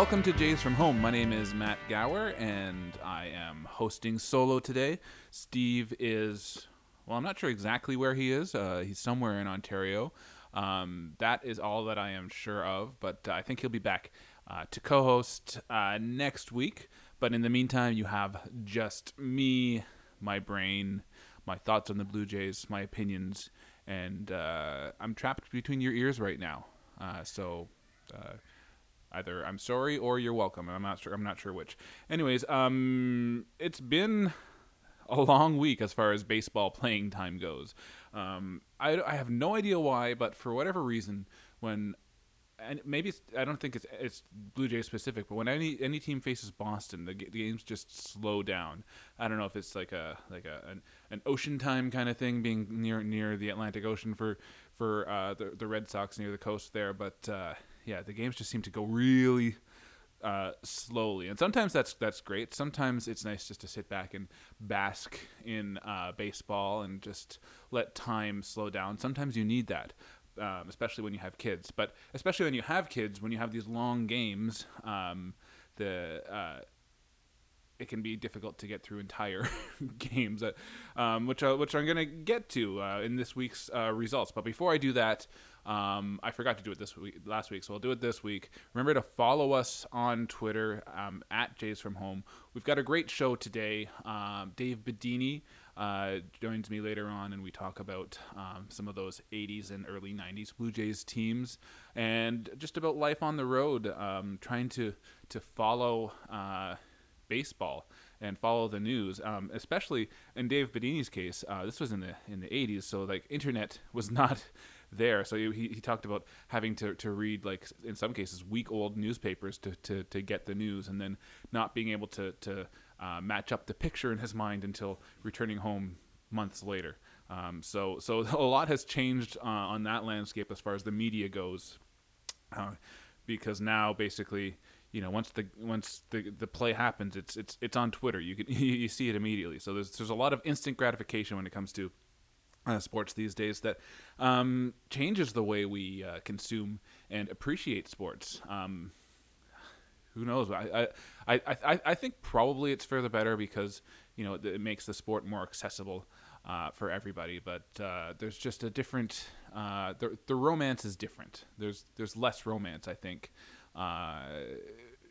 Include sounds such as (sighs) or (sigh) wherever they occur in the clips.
welcome to Jays from Home. My name is Matt Gower, and I am hosting solo today. Steve is, well, I'm not sure exactly where he is. Uh, he's somewhere in Ontario. Um, that is all that I am sure of, but I think he'll be back uh, to co host uh, next week. But in the meantime, you have just me, my brain, my thoughts on the Blue Jays, my opinions, and uh, I'm trapped between your ears right now. Uh, so uh, either I'm sorry or you're welcome. I'm not sure. I'm not sure which. Anyways, um, it's been a long week as far as baseball (laughs) playing time goes. Um, I, I have no idea why, but for whatever reason, when and maybe I don't think it's it's Blue Jays specific, but when any any team faces Boston, the, the games just slow down. I don't know if it's like a like a an, an ocean time kind of thing, being near near the Atlantic Ocean for for uh, the the Red Sox near the coast there, but uh, yeah, the games just seem to go really uh, slowly, and sometimes that's that's great. Sometimes it's nice just to sit back and bask in uh, baseball and just let time slow down. Sometimes you need that, um, especially when you have kids. But especially when you have kids, when you have these long games, um, the uh, it can be difficult to get through entire (laughs) games, uh, um, which which I'm going to get to uh, in this week's uh, results. But before I do that, um, I forgot to do it this week, last week, so I'll do it this week. Remember to follow us on Twitter um, at Jays from Home. We've got a great show today. Um, Dave Bedini uh, joins me later on, and we talk about um, some of those 80s and early 90s Blue Jays teams, and just about life on the road, um, trying to to follow uh, baseball and follow the news. Um, especially in Dave Bedini's case, uh, this was in the in the 80s, so like internet was (laughs) not there. So he, he talked about having to, to read like in some cases week old newspapers to, to, to get the news, and then not being able to to uh, match up the picture in his mind until returning home months later. Um, so so (laughs) a lot has changed uh, on that landscape as far as the media goes, uh, because now basically you know once the once the the play happens, it's it's it's on Twitter. You can (laughs) you see it immediately. So there's there's a lot of instant gratification when it comes to uh, sports these days that um, changes the way we uh, consume and appreciate sports. Um, who knows? I, I, I, I think probably it's for the better because you know it makes the sport more accessible uh, for everybody. But uh, there's just a different uh, the the romance is different. There's there's less romance, I think, uh,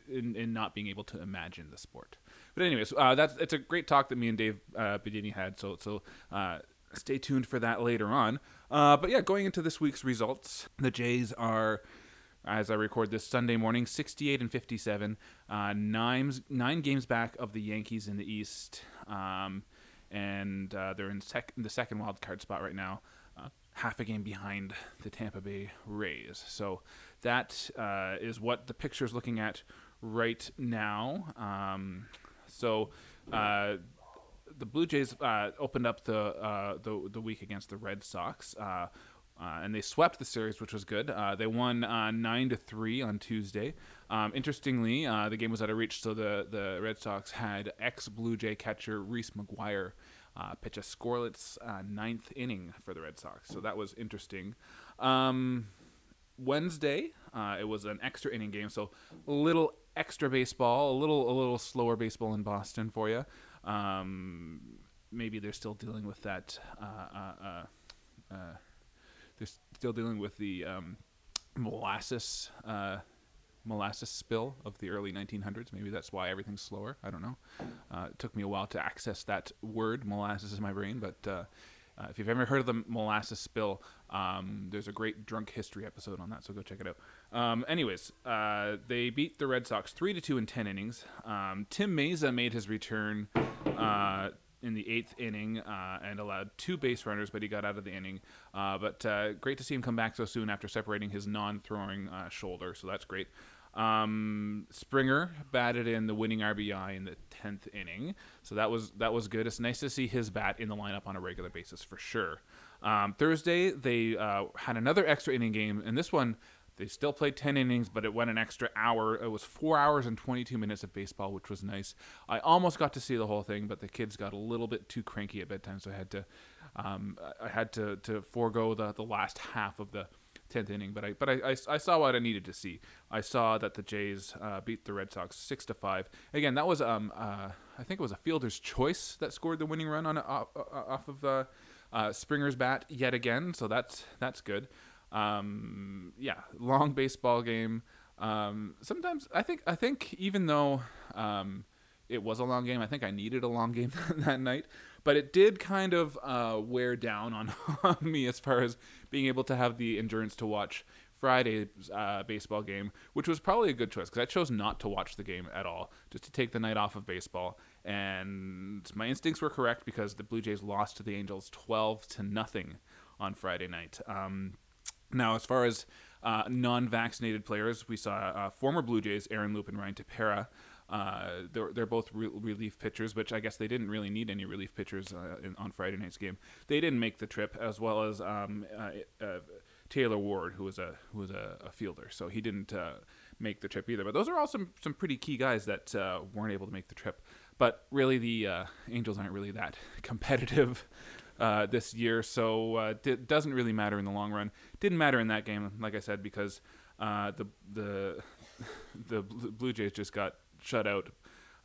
in in not being able to imagine the sport. But anyways, uh, that's it's a great talk that me and Dave uh, Bedini had. So so stay tuned for that later on. but yeah, going into this week's results, the Jays are as I record this Sunday morning, 68 and 57, uh, nine nine games back of the Yankees in the East, um, and uh, they're in, sec- the second wild card spot right now, uh, half a game behind the Tampa Bay Rays. So that uh, is what the picture is looking at right now. Um, so. Uh, the Blue Jays uh, opened up the, the the week against the Red Sox uh, and they swept the series, which was good. Uh, they won uh, nine to three on Tuesday. Um, interestingly, uh, the game was out of reach, so the the Red Sox had ex Blue Jay catcher Reese McGuire uh, pitch a scoreless uh, ninth inning for the Red Sox. So that was interesting. Um, Wednesday, it was an extra inning game, so a little extra baseball, a little a little slower baseball in Boston for you. Um, maybe they're still dealing with that they're still dealing with the um, molasses uh, molasses spill of the early 1900s. Maybe that's why everything's slower. I don't know. Uh, it took me a while to access that word molasses in my brain, but. Uh, uh, if you've ever heard of the molasses spill, um, there's a great drunk history episode on that, so go check it out. Um, anyways, uh, they beat the Red Sox three to two in ten innings. Um, Tim Mayza made his return uh, in the eighth inning uh, and allowed two base runners, but he got out of the inning. Uh, but uh, great to see him come back so soon after separating his non-throwing uh, shoulder, so that's great. Um, Springer batted in the winning RBI in the tenth inning, so that was that was good. It's nice to see his bat in the lineup on a regular basis for sure. Um, Thursday they uh, had another extra inning game, and this one they still played 10 innings, but it went an extra hour. It was four hours and 22 minutes of baseball, which was nice. I almost got to see the whole thing, but the kids got a little bit too cranky at bedtime, so I had to, um, I had to, to forego the, the last half of the tenth inning, but I but I, I, I, saw what I needed to see. I saw that the Jays uh, beat the Red Sox six to five. Again, that was um uh, I think it was a fielder's choice that scored the winning run on off, off of uh, uh, Springer's bat yet again. So that's that's good. Um, yeah, long baseball game. Um, sometimes I think I think even though um, it was a long game, I think I needed a long game (laughs) that night. But it did kind of uh, wear down on, (laughs) on me as far as being able to have the endurance to watch Friday's uh, baseball game, which was probably a good choice because I chose not to watch the game at all, just to take the night off of baseball. And my instincts were correct because the Blue Jays lost to the Angels 12 to nothing on Friday night. Um, now, as far as uh, non-vaccinated players, we saw uh, former Blue Jays Aaron Loup and Ryan Tepera. Uh, they're, they're both re- relief pitchers, which I guess they didn't really need any relief pitchers uh, in, on Friday night's game. They didn't make the trip, as well as um, uh, uh, Taylor Ward, who was a who was a, a fielder, so he didn't make the trip either. But those are all some some pretty key guys that weren't able to make the trip. But really, the Angels aren't really that (laughs) competitive uh, this year, so uh, it doesn't really matter in the long run. Didn't matter in that game, like I said, because uh, the the (laughs) the Blue Jays just got shut out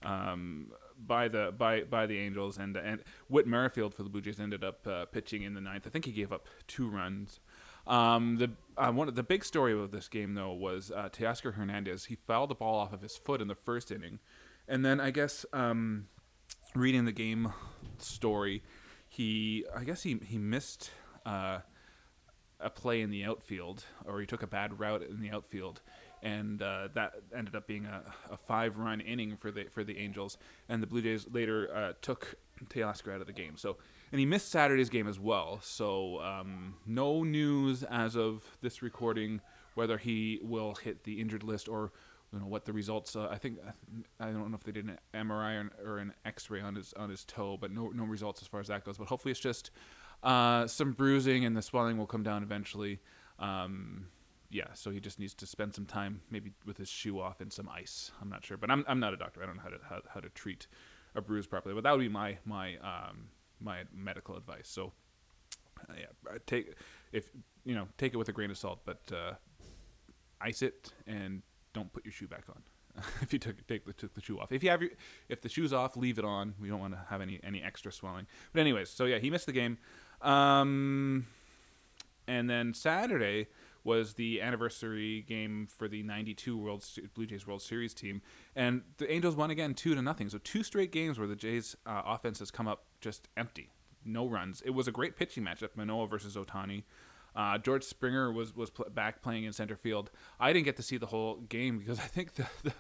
um, by the by by the Angels, and and Whit Merrifield for the Blue Jays ended up uh, pitching in the ninth. I think he gave up two runs. Um, the uh, one of the big story of this game though was uh, Teoscar Hernandez. He fouled the ball off of his foot in the first inning, and then I guess um, reading the game story, he I guess he he missed uh, a play in the outfield, or he took a bad route in the outfield, and uh, that ended up being a, a five run inning for the for the Angels. And the Blue Jays later uh, took Teoscar out of the game. So and he missed Saturday's game as well. So um, no news as of this recording whether he will hit the injured list or you know what the results. Uh, I think I don't know if they did an MRI or, or, an X-ray on his on his toe, but no no results as far as that goes. But hopefully it's just uh, some bruising and the swelling will come down eventually. Um, yeah, so he just needs to spend some time maybe with his shoe off in some ice. I'm not sure, but I'm I'm not a doctor. I don't know how to how, how to treat a bruise properly. But that would be my my um, my medical advice. So uh, yeah, take if you know take it with a grain of salt, but uh, ice it and don't put your shoe back on. (laughs) if you took take the, took the shoe off. If you have your if the shoe's off, leave it on. We don't want to have any any extra swelling. But anyways, so yeah, he missed the game. Um, and then Saturday was the anniversary game for the 92 World Blue Jays World Series team and the Angels won again 2 to nothing. So two straight games where the Jays uh, offense has come up just empty. No runs. It was a great pitching matchup, Manoah versus Ohtani. Uh, George Springer was was pl- back playing in center field. I didn't get to see the whole game because (laughs) I think the, the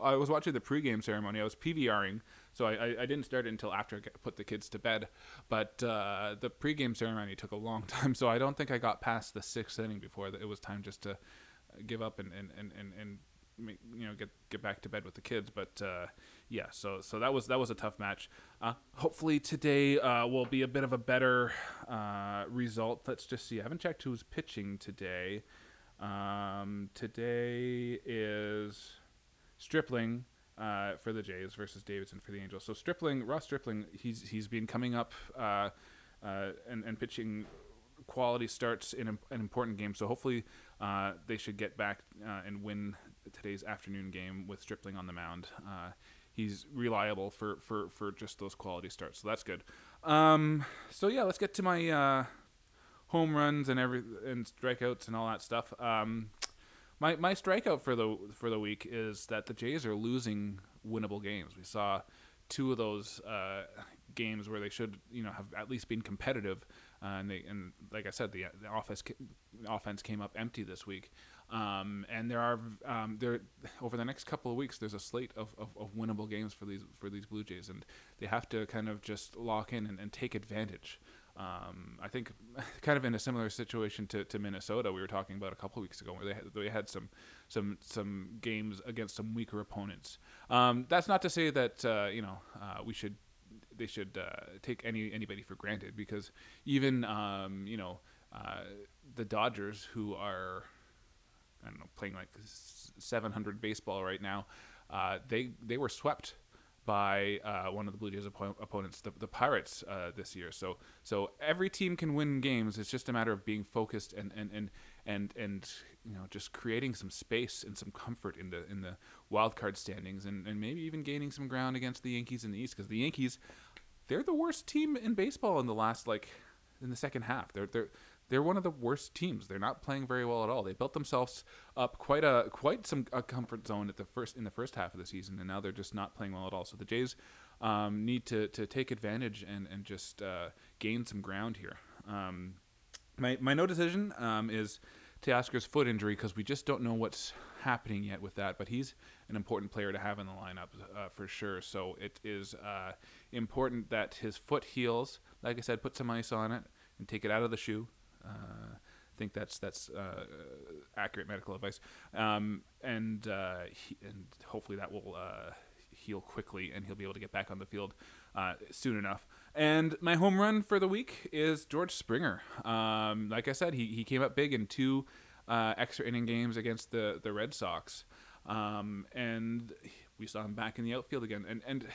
I was watching the pregame ceremony. I was PVRing, so I, I, I didn't start it until after I put the kids to bed. But uh, the pregame ceremony took a long (laughs) time, so I don't think I got past the sixth inning before it was time just to give up and and, and, and, and you know get get back to bed with the kids but uh, yeah so so that was that was a tough match uh, hopefully today uh, will be a bit of a better uh, result let's just see i haven't checked who's pitching today um, today is stripling uh, for the Jays versus Davidson for the Angels. So Stripling, Ross Stripling, he's he's been coming up uh, and and pitching quality starts in an important game. So hopefully uh, they should get back uh, and win today's afternoon game with Stripling on the mound. Uh, he's reliable for, for, for just those quality starts, so that's good. Um, so yeah, let's get to my uh, home runs and every and strikeouts and all that stuff. Um, my my strikeout for the for the week is that the Jays are losing winnable games. We saw two of those uh, games where they should you know have at least been competitive uh, and they and like I said, the the the offense came up empty this week. Um, and there are um, there over the next couple of weeks, there's a slate of, of, of, winnable games for these for these Blue Jays, and they have to kind of just lock in and, and take advantage. Um, I think (laughs) kind of in a similar situation to, to Minnesota we were talking about a couple of weeks ago, where they had, they had some some some games against some weaker opponents. Um, that's not to say that uh, you know uh, we should they should uh, take any anybody for granted because even um, you know uh, the Dodgers who are I don't know playing like 700 baseball right now uh, they they were swept by uh, one of the Blue Jays oppo- opponents, the, the Pirates, uh, this year. So so every team can win games. It's just a matter of being focused and and and and and you know just creating some space and some comfort in the in the wild card standings, and, and maybe even gaining some ground against the Yankees in the East because the Yankees, they're the worst team in baseball in the last like in the second half. They're they're they're one of the worst teams. They're not playing very well at all. They built themselves up quite a quite some a comfort zone at the first in the first half of the season, and now they're just not playing well at all. So the Jays um, need to to take advantage and and just uh, gain some ground here. Um, my my no decision um, is Teoscar's foot injury because we just don't know what's happening yet with that. But he's an important player to have in the lineup uh, for sure. So it is uh, important that his foot heals. Like I said, put some ice on it and take it out of the shoe. Uh, I think that's that's uh, accurate medical advice, um, and uh, he, and hopefully that will uh, heal quickly and he'll be able to get back on the field uh, soon enough. And my home run for the week is George Springer. Um, like I said, he, he came up big in two uh, extra inning games against the the Red Sox, um, and we saw him back in the outfield again. And and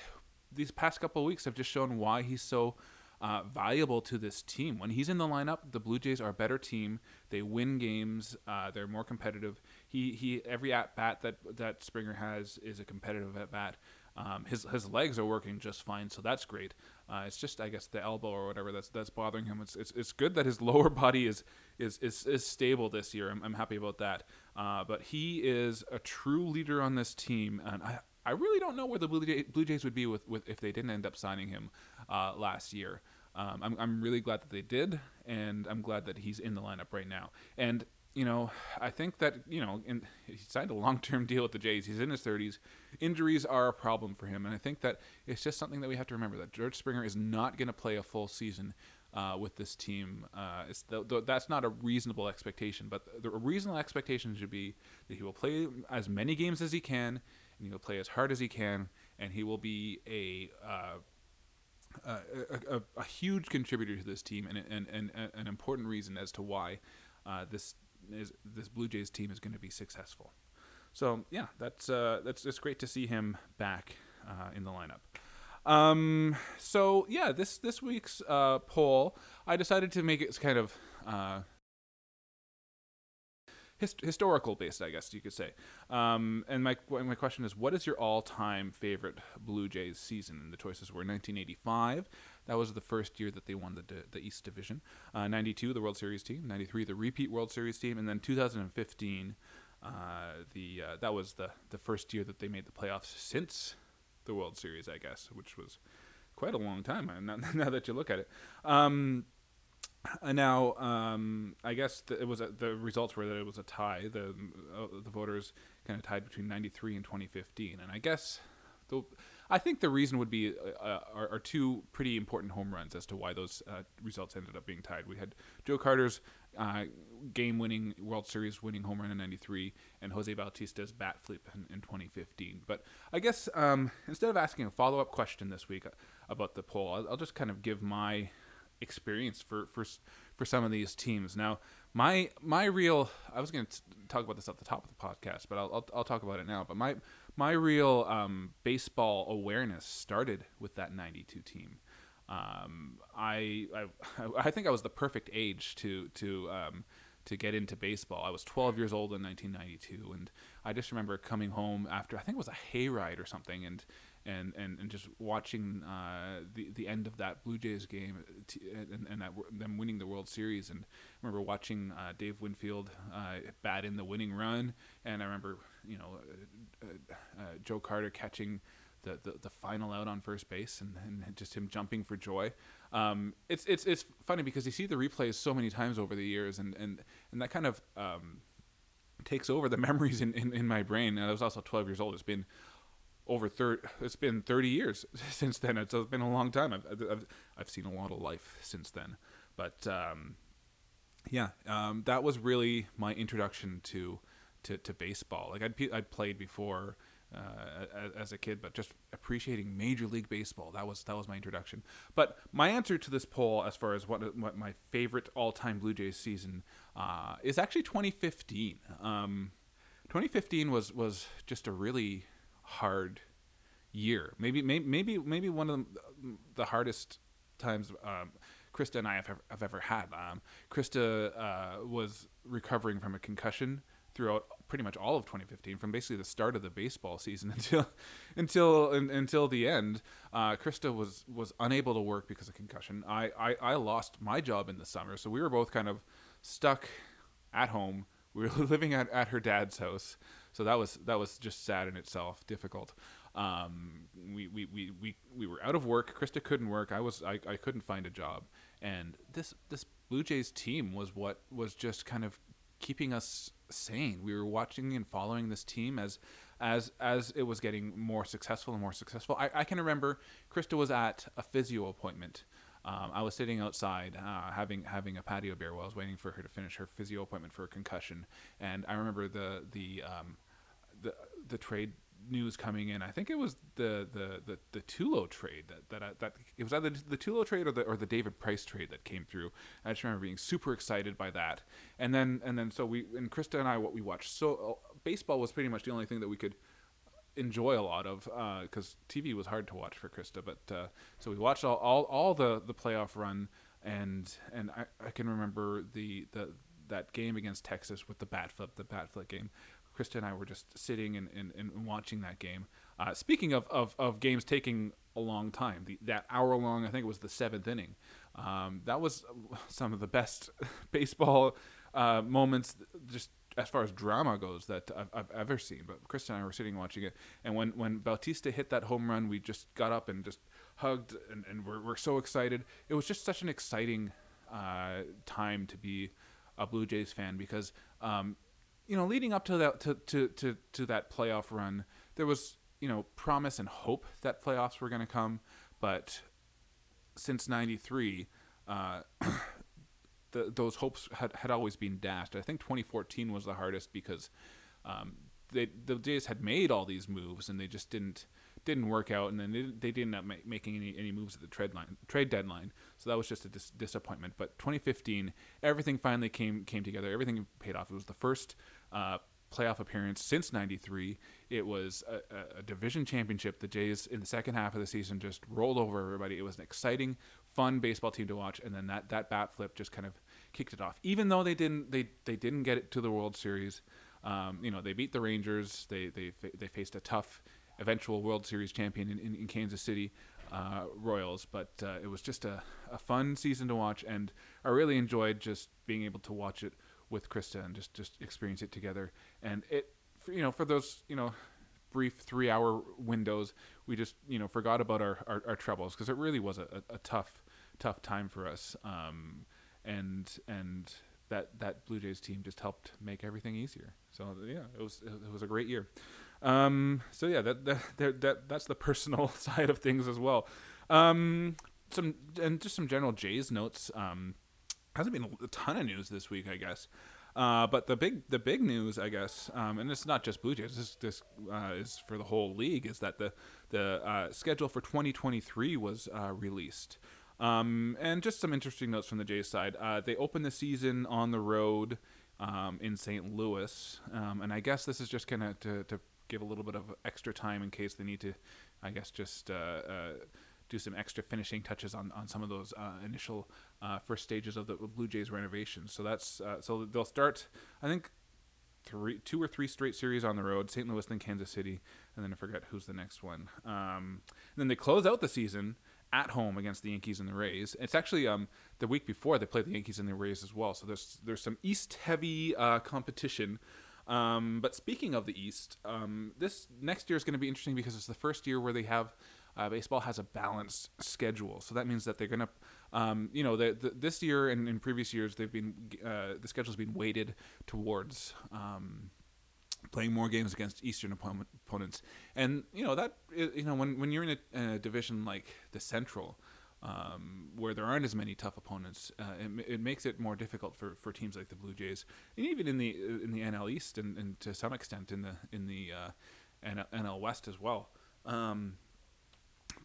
these past couple of weeks have just shown why he's so uh, valuable to this team. When he's in the lineup, the Blue Jays are a better team. They win games. Uh, they're more competitive. He he every at bat that that Springer has is a competitive at bat. Um, his his legs are working just fine, so that's great. Uh, it's just I guess the elbow or whatever that's that's bothering him. It's, it's it's good that his (laughs) lower body is is is, is stable this year. I'm, I'm happy about that. Uh, but he is a true leader on this team, and I. I really don't know where the Blue, Jay, Blue Jays would be with, with if they didn't end up signing him uh, last year. Um, I'm, I'm really glad that they did, and I'm glad that he's in the lineup right now. And you know, I think that you know, in, he signed a long-term deal with the Jays. He's in his 30s. Injuries are a problem for him, and I think that it's just something that we have to remember that George Springer is not going to play a full season uh, with this team. Uh, the, the, that's not a reasonable expectation, but the, the reasonable expectation should be that he will play as many games as he can, and he will play as hard as he can, and he will be a uh, a, a, huge contributor to this team and, and, and, and an important reason as to why uh, this is this Blue Jays team is going to be successful. So yeah, that's uh, that's it's great to see him back uh, in the lineup. Um, so yeah, this this week's uh, poll, I decided to make it kind of uh, hist- historical based, I guess you could say. Um, and my my question is, what is your all time favorite Blue Jays season? And the choices were 1985. That was the first year that they won the the East Division. Uh, 92, the World Series team. 93, the repeat World Series team, and then 2015. Uh, the uh, that was the the first year that they made the playoffs since the World Series, I guess, which was quite a long time. (laughs) Now, now that you look at it. Um, now, um, I guess the, it was a, the results were that it was a tie. The uh, the voters kind of tied between '93 and 2015, and I guess the I think the reason would be uh, uh, are, are, two pretty important home runs as to why those uh, results ended up being tied. We had Joe Carter's uh, game-winning World Series winning home run in '93 and Jose Bautista's bat flip in, in 2015. But I guess um, instead of asking a follow-up question this week about the poll, I'll, I'll just kind of give my experience for for for some of these teams. Now, my my real I was going to talk about this at the top of the podcast, but I'll, I'll, I'll talk about it now. But my my real um, baseball awareness started with that '92 team. Um, I, I (laughs) I think I was the perfect age to to um, to get into baseball. I was 12 years old in 1992, and I just remember coming home after I think it was a hayride or something, and and and, and just watching uh, the the end of that Blue Jays game t- and, and that, them winning the World Series. And I remember watching uh, Dave Winfield uh, bat in the winning run, and I remember you know uh, uh, Joe Carter catching. The, the, the, final out on first base and, and just him jumping for joy. Um, it's it's it's funny because you see the replays so many times over the years and and, and that kind of um, takes over the (laughs) memories in, in, in my brain. And I was also 12 years old. It's been over 30 it's been 30 years (laughs) since then. It's been a long time. I've, I've, I've seen a lot of life since then. But um, yeah um, that was really my introduction to to, to baseball. Like I'd, I'd played before uh, as a kid but just appreciating major league baseball. That was that was my introduction. But my answer to this poll as far as what what my favorite all-time blue jays season uh, is actually 2015 um, 2015 was was just a really hard year. Maybe maybe maybe one of the, the hardest times um, Krista and I have, ever, have ever had. Um, Krista uh, was recovering from a concussion throughout pretty much all of 2015, from basically the start of the baseball season (laughs) until until until the end. Uh, Krista was was unable to work because of concussion. I, I I lost my job in the summer, so we were both kind of stuck at home. We were (laughs) living at, at her dad's house, so that was that was just sad in itself, difficult. Um, we, we, we, we, we were out of work. Krista couldn't work. I was I, I couldn't find a job, and this this Blue Jays team was what was just kind of keeping us sane. We were watching and following this team as as as it was getting more successful and more successful. I, I can remember Krista was at a physio appointment. Um, I was sitting outside uh, having having a patio beer while I was waiting for her to finish her physio appointment for a concussion, and I remember the the um, the the trade news coming in. I think it was the the the, the Tulo trade that that I, that it was either the Tulo trade or the or the David Price trade that came through. I just remember being super excited by that. And then and then so we and Krista and I what we watched. So uh, baseball was pretty much the only thing that we could enjoy a lot of because uh, TV was hard to watch for Krista. But uh, so we watched all, all all the the playoff run and and I, I can remember the the that game against Texas with the bat flip, the bat flip game Krista and I were just sitting and, and, and watching that game. Uh, speaking of, of, of games taking a long time, the, that hour long, I think it was the seventh inning. Um, that was some of the best (laughs) baseball uh, moments, just as far as drama goes, that I've, I've, ever seen. But Krista and I were sitting watching it, and when, when Bautista hit that home run, we just got up and just hugged, and, and we're, we're so excited. It was just such an exciting uh, time to be a Blue Jays fan because um, you know, leading up to that to, to, to, to that playoff run, there was you know promise and hope that playoffs were going to come, but since '93, uh, (coughs) the, those hopes had, had always been dashed. I think 2014 was the hardest because um, they the Jays had made all these moves and they just didn't didn't work out, and then they, they didn't end up ma- making any, any moves at the trade line trade deadline. So that was just a dis- disappointment. But 2015, everything finally came came together. Everything paid off. It was the first uh, playoff appearance since '93. It was a, a, division championship. The Jays in the second half of the season just rolled over everybody. It was an exciting, fun baseball team to watch, and then that that bat flip just kind of kicked it off. Even though they didn't they they didn't get it to the World Series. Um, you know they beat the Rangers. They they they faced a tough eventual World Series champion in, in, in Kansas City uh, Royals. But uh, it was just a, a fun season to watch, and I really enjoyed just being able to watch it with Krista and just just experience it together. And it, you know, for those you know brief three hour windows, we just you know forgot about our our, our troubles because it really was a, a, tough tough time for us. Um, and and that that Blue Jays team just helped make everything easier. So yeah, it was it was a great year. Um, so yeah, that, that that that's the (laughs) personal (laughs) side of things as well. Um, some and just some general Jays notes. Um, hasn't been a ton of news this week, I guess. Uh, but the big the big news, I guess, um, and it's not just Blue Jays. This, this uh, is for the whole league. Is that the the uh, schedule for 2023 was uh, released, um, and just some interesting notes from the Jays side. Uh, they opened the season on the road um, in St. Louis, um, and I guess this is just kind of to, to give a little bit of extra time in case they need to, I guess, just uh, do some extra finishing touches on, on some of those uh, initial uh, first stages of the Blue Jays renovation. So that's uh, so they'll start. I think three, two or three straight series on the road: St. Louis, then Kansas City, and then I forget who's the next one. Um, then they close out the season at home against the Yankees and the Rays. It's actually um, the week before they play the Yankees and the Rays as well. So there's there's some East heavy uh, competition. Um, but speaking of the East, um, this next year is going to be interesting because it's the first year where they have uh, baseball has a balanced schedule, so that means that they're going to, um, you know, the, the, this year and in previous years they've been uh, the schedule's been weighted towards um, playing more games against Eastern opponents, and you know that you know when when you're in a, a division like the Central. Um, where there aren't as many tough opponents, uh, it, it, makes it more difficult for, for teams like the Blue Jays, and even in the in the NL East, and, and to some extent in the in the uh, NL West as well. Um,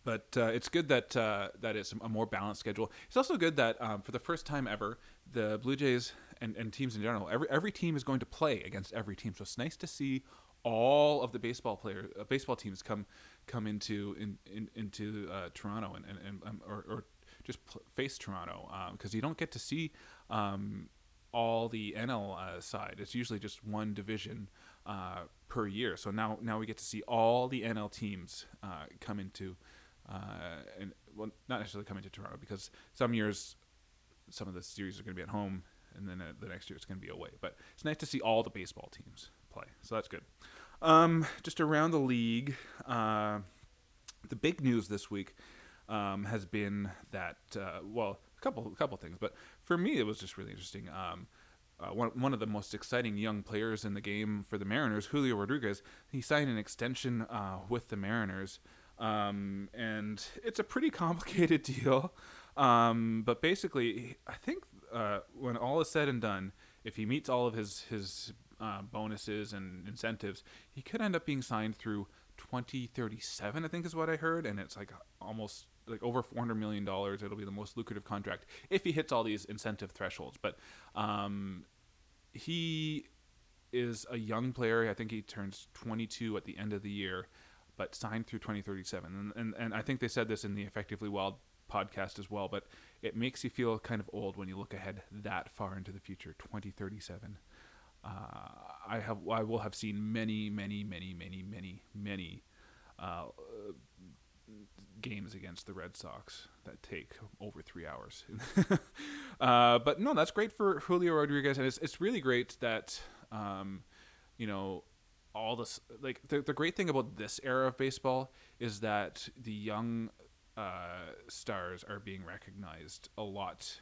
but uh, it's good that uh, that it's a more balanced schedule. It's also good that um, for the first time ever, the Blue Jays and, and teams in general, every every team is going to play against every team. So it's nice to see all of the baseball player uh, baseball teams come come into in, in into uh, Toronto and and, and um, or, or just pl- face Toronto because um, you don't get to see um, all the NL uh, side. It's usually just one division uh, per year. So now now we get to see all the NL teams uh, come into and well not necessarily come into Toronto because some years some of the series are going to be at home and then uh, the next year it's going to be away. But it's nice to see all the baseball teams play. So that's good. Um, just around the league, uh, the big news this week um, has been that uh, well, a couple a couple things, but for me it was just really interesting. Um, uh, one, one of the most exciting young players in the game for the Mariners, Julio Rodriguez, he signed an extension uh, with the Mariners, um, and it's a pretty (laughs) complicated deal. Um, but basically, I think uh, when all is said and done, if he meets all of his his uh, bonuses and incentives, he could end up being signed through 2037. I think is what I heard, and it's like almost like over 400 million dollars. It'll be the most lucrative contract if he hits all these incentive thresholds. But um, he is a young player. I think he turns 22 at the end of the year, but signed through 2037. And and, and I think they said this in the Effectively Wild podcast as well. But it makes you feel kind of old when you look ahead that far into the future, 2037. Uh, I have I will have seen many, many, many, many, many, many uh, games against the Red Sox that take over three hours. (laughs) uh, but no, that's great for Julio Rodriguez, and it's it's really great that um, you know all this like the the great thing about this era of baseball is that the young uh, stars are being recognized a lot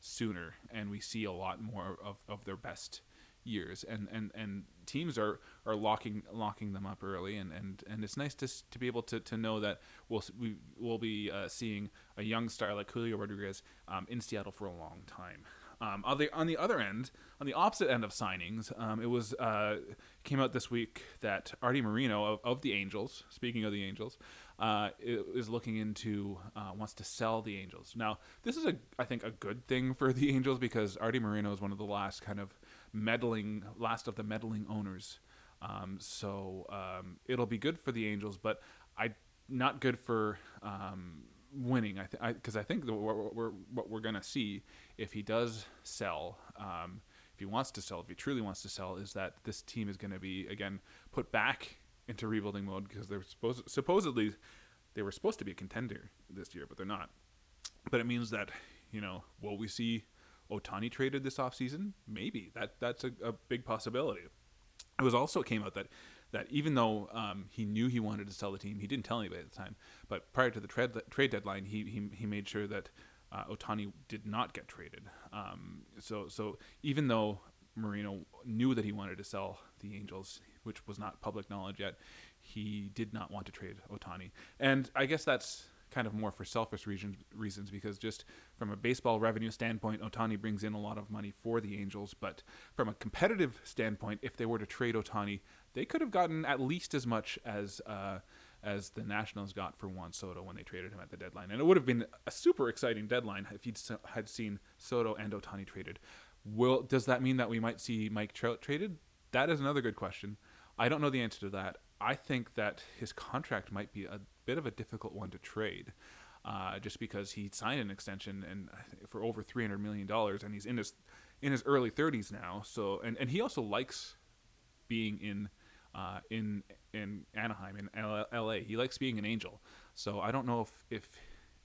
sooner, and we see a lot more of, of their best years. And and and teams are are locking locking them up early and and and it's nice to to be able to to know that we'll we will be uh, seeing a young star like Julio Rodriguez um, in Seattle for a long time um, on the on the other end, on the opposite end of signings, um, it was uh, came out this week that Artie Moreno of, of the Angels, speaking of the Angels, uh, is looking into uh, wants to sell the Angels. Now, this is a I think a good thing for the Angels because Artie Moreno is one of the last kind of meddling, last of the meddling owners. Um, so um, it'll be good for the Angels, but I not good for um, winning. I because I, I, think what we're, what we're gonna see if he does sell, um, if he wants to sell, if he truly wants to sell, is that this team is going to be again put back into rebuilding mode because they're supposed supposedly they were supposed to be a contender this year, but they're not. But it means that you know will we see Ohtani traded this offseason? Maybe that that's a, a big possibility. It was also came out that that even though um, he knew he wanted to sell the team, he didn't tell anybody at the time. But prior to the trade trade deadline, he he, he made sure that uh, Ohtani did not get traded. Um, so so even though Marino knew that he wanted to sell the Angels, which was not public knowledge yet, he did not want to trade Ohtani. And I guess that's kind of more for selfish reasons, reasons because just from a baseball revenue standpoint, Ohtani brings in a lot of money for the Angels. But from a competitive standpoint, if they were to trade Ohtani, they could have gotten at least as much as uh, as the Nationals got for Juan Soto when they traded him at the deadline, and it would have been a super exciting deadline if he had seen Soto and Ohtani traded. Will does that mean that we might see Mike Trout traded? That is another good question. I don't know the answer to that. I think that his contract might be a bit of a difficult one to trade. Uh, just because he signed an extension and for over three hundred million dollars, and he's in his in his early thirties now. So, and, and he also likes being in uh, in in Anaheim in L.A. He likes being an Angel, so I don't know if if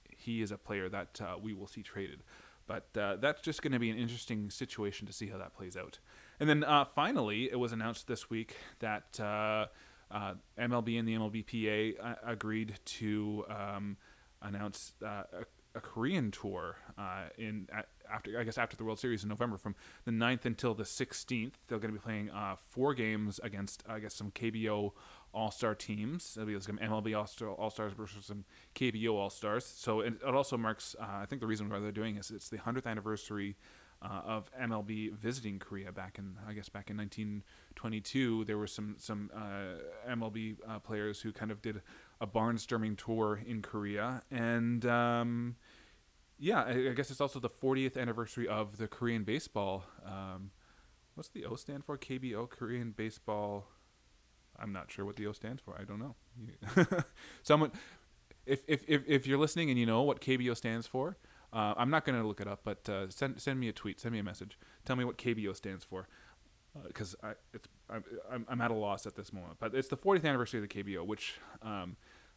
he is a player that uh, we will see traded. But uh, that's just going to be an interesting situation to see how that plays out. And then uh, finally, it was announced this week that uh, uh, MLB and the MLBPA agreed to um, announce a a Korean tour uh, in after I guess after the World Series in November from the 9th until the 16th. They're going to be playing uh, four games against I guess some KBO All Star teams. It'll be some MLB All Stars versus some KBO All Stars. So it, it also marks uh, I think the reason why they're doing is it's the 100th anniversary. Uh, of MLB visiting Korea back in I guess back in 1922, there were some some uh, MLB uh, players who kind of did a barnstorming tour in Korea, and um, yeah, I, I, guess it's also the 40th anniversary of the Korean baseball. Um, what's the O stand for? KBO Korean Baseball I'm not sure what the O stands for. I don't know. (laughs) Someone, if, if if if you're listening and you know what KBO stands for, uh, I'm not going to look it up, but uh, send send me a tweet, send me a message, tell me what KBO stands for, because uh, I it's I'm, I'm at a loss at this moment. But it's the 40th anniversary of the KBO, which um,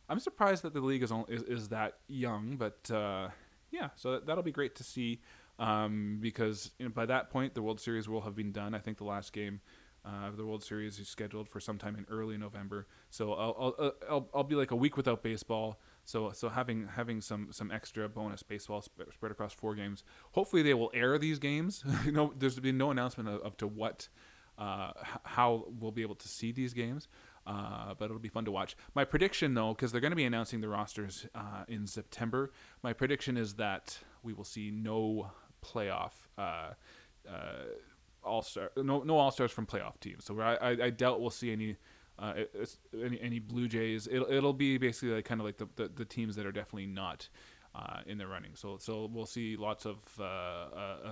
I'm surprised that the league is only, is, is that young, but uh, yeah, so that'll be great to see um, because you know, by that point the World Series will have been done. I think the last game of the World Series is scheduled for sometime in early November. So I'll, I'll, uh, I'll, I'll be like a week without baseball. So so having having some some extra bonus baseball sp- spread across four games. Hopefully they will air these games. (laughs) you know, there's been no announcement of, of to what uh, how we'll be able to see these games. Uh, but it'll be fun to watch. My prediction, though, because they're going to be announcing the rosters uh, in September, my prediction is that we will see no playoff uh, uh all star, no no all stars from playoff teams. So I, I, I doubt we'll see any. Uh, any, any Blue Jays? It'll, it'll be basically like kind of like the, the, the teams that are definitely not uh, in the running. So so we'll see lots of uh, uh, uh,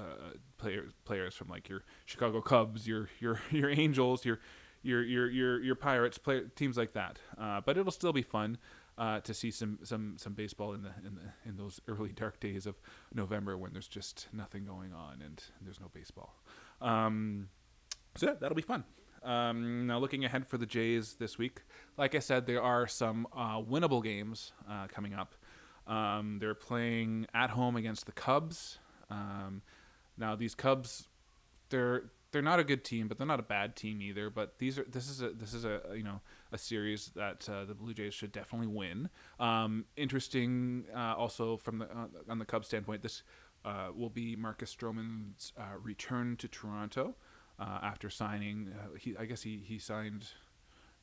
players players from like your Chicago Cubs, your your (laughs) your Angels, your your your your your Pirates, play, teams like that. Uh, but it'll still be fun uh, to see some some some baseball in the in the in those (laughs) early dark days of November when there's just nothing going on and there's no baseball. Um, so yeah, that'll be fun. Um, now looking ahead for the Jays this week, like I said, there are some uh, winnable games uh, coming up. Um, they're playing at home against the Cubs. Um, now these Cubs, they're they're not a good team, but they're not a bad team either. But these are this is a this is a you know a series that uh, the Blue Jays should definitely win. Um, interesting, uh, also from the uh, on the Cubs standpoint, this uh, will be Marcus Stroman's uh, return to Toronto uh, after signing. he I guess he he signed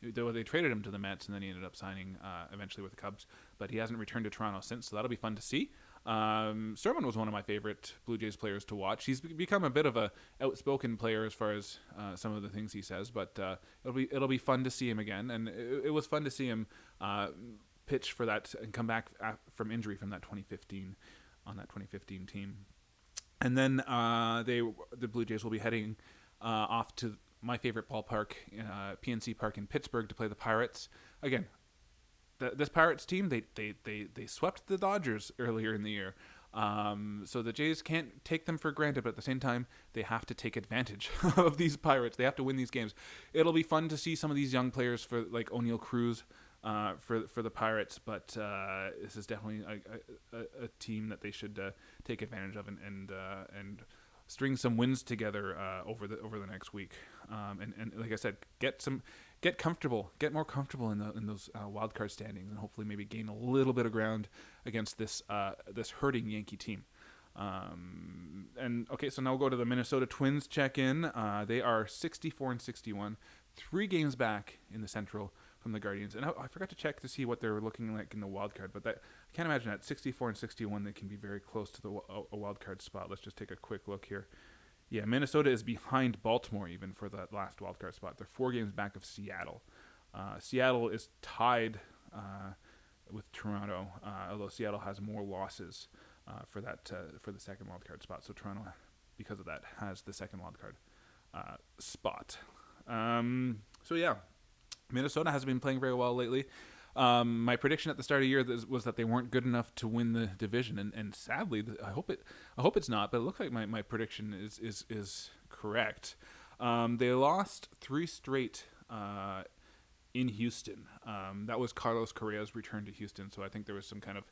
they, traded him to the Mets, and then he ended up signing uh, eventually with the Cubs. But he hasn't returned to Toronto since, so that'll be fun to see. Um, was one of my favorite Blue Jays players to watch. He's become a bit of a outspoken player as far as uh, some of the things he says, but uh, it'll be it'll be fun to see him again. And it, it was fun to see him uh, pitch for that and come back from injury from that 2015 on that 2015 team. And then uh, they the Blue Jays will be heading uh, off to my favorite ballpark, uh, PNC Park in Pittsburgh, to play the Pirates. Again, the, this Pirates team they, they they they swept the Dodgers earlier in the year. Um, so the Jays can't take them for granted, but at the same time, they have to take advantage (laughs) of these Pirates. They have to win these games. It'll be fun to see some of these young players for like Oneil Cruz uh, for for the Pirates, but uh, this is definitely a, a, a, team that they should uh, take advantage of and and uh, and string some wins together uh, over the over the next week. Um, and, and like I said, get some get comfortable, get more comfortable in the in those uh, wild card standings, and hopefully maybe gain a little bit of ground against this uh, this hurting Yankee team. Um, and okay, so now we'll go to the Minnesota Twins check in. They are 64 and 61, three games back in the Central from the Guardians. And I, I, forgot to check to see what they're looking like in the wild card, but that I can't imagine at 64 and 61 they can be very close to the a, wild card spot. Let's just take a quick look here. Yeah, Minnesota is behind Baltimore even for that last wild card spot. They're four games back of Seattle. Uh, Seattle is tied uh, with Toronto, uh, although Seattle has more losses uh, for that uh, for the second wild card spot. So Toronto, because of that, has the second wild card uh, spot. Um, so yeah, Minnesota hasn't been playing very well lately. Um, my prediction at the start of the year was that they weren't good enough to win the division, and, and sadly, I hope it I hope it's not. But it looks like my, my prediction is is is correct. Um, they lost three straight uh, in Houston. Um, that was Carlos Correa's return to Houston, so I think there was some kind of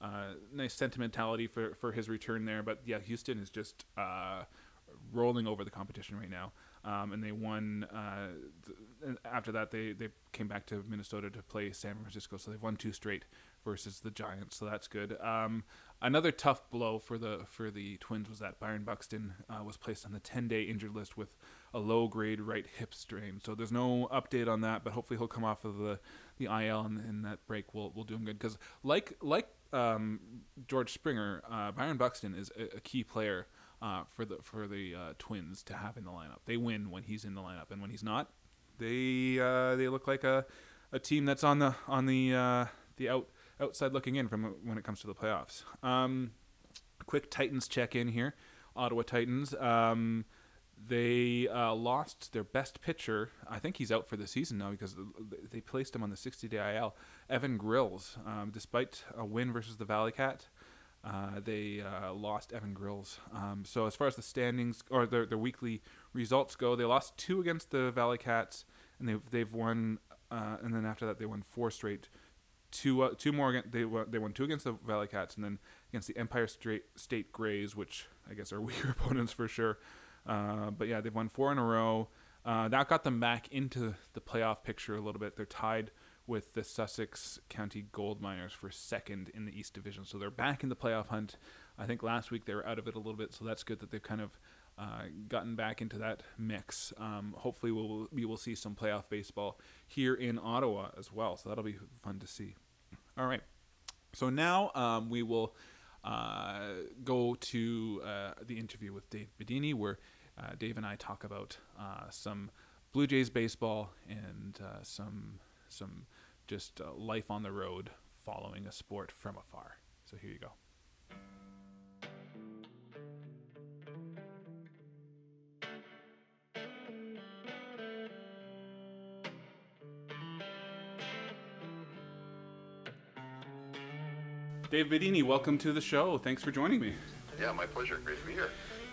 uh, nice sentimentality for, for his return there. But yeah, Houston is just uh, rolling over the competition right now um, and they won. Uh, th- after that, they they came back to Minnesota to play San Francisco, so they've won two straight versus the Giants, so that's good. Um, another tough blow for the for the Twins was that Byron Buxton uh, was placed on the 10-day injured list with a low-grade right hip strain. So there's no update on that, but hopefully he'll come off of the the IL and, and that break will will do him good. Because like like um, George Springer, uh, Byron Buxton is a, a key player uh, for the for the uh, Twins to have in the lineup. They win when he's in the lineup, and when he's not, they uh, they look like a, a team that's on the on the uh, the out outside looking in from when it comes to the playoffs. Um, quick Titans check in here, Ottawa Titans. Um, they uh, lost their best pitcher. I think he's out for the season now because they placed him on the 60-day IL. Evan Grills, um, despite a win versus the Valley Cat, uh, they uh, lost Evan Grills. Um, so as far as the standings or their, their weekly results go, they lost two against the Valley Cats, and they've they've won. Uh, and then after that, they won four straight. Two uh, two more. Against, they won, they won two against the Valley Cats, and then against the Empire State State Greys, which I guess are (laughs) weaker opponents for sure. Uh, but yeah, they've won four in a row. Uh, that got them back into the playoff picture a little bit. They're tied with the Sussex County Gold Miners for second in the East Division. So they're back in the playoff hunt. I think last week they were out of it a little bit, so that's good that they've kind of uh, gotten back into that mix. Um, hopefully, we'll, we will see some playoff baseball here in Ottawa as well. So that'll be fun to see. All right. So now um, we will uh, go to uh, the interview with Dave Bidini, where uh, Dave and I talk about uh, some Blue Jays baseball and uh, some some just uh, life on the road following a sport from afar. So here you go. Dave Bidini, welcome to the show. Thanks for joining me. Yeah, my pleasure. Great to be here.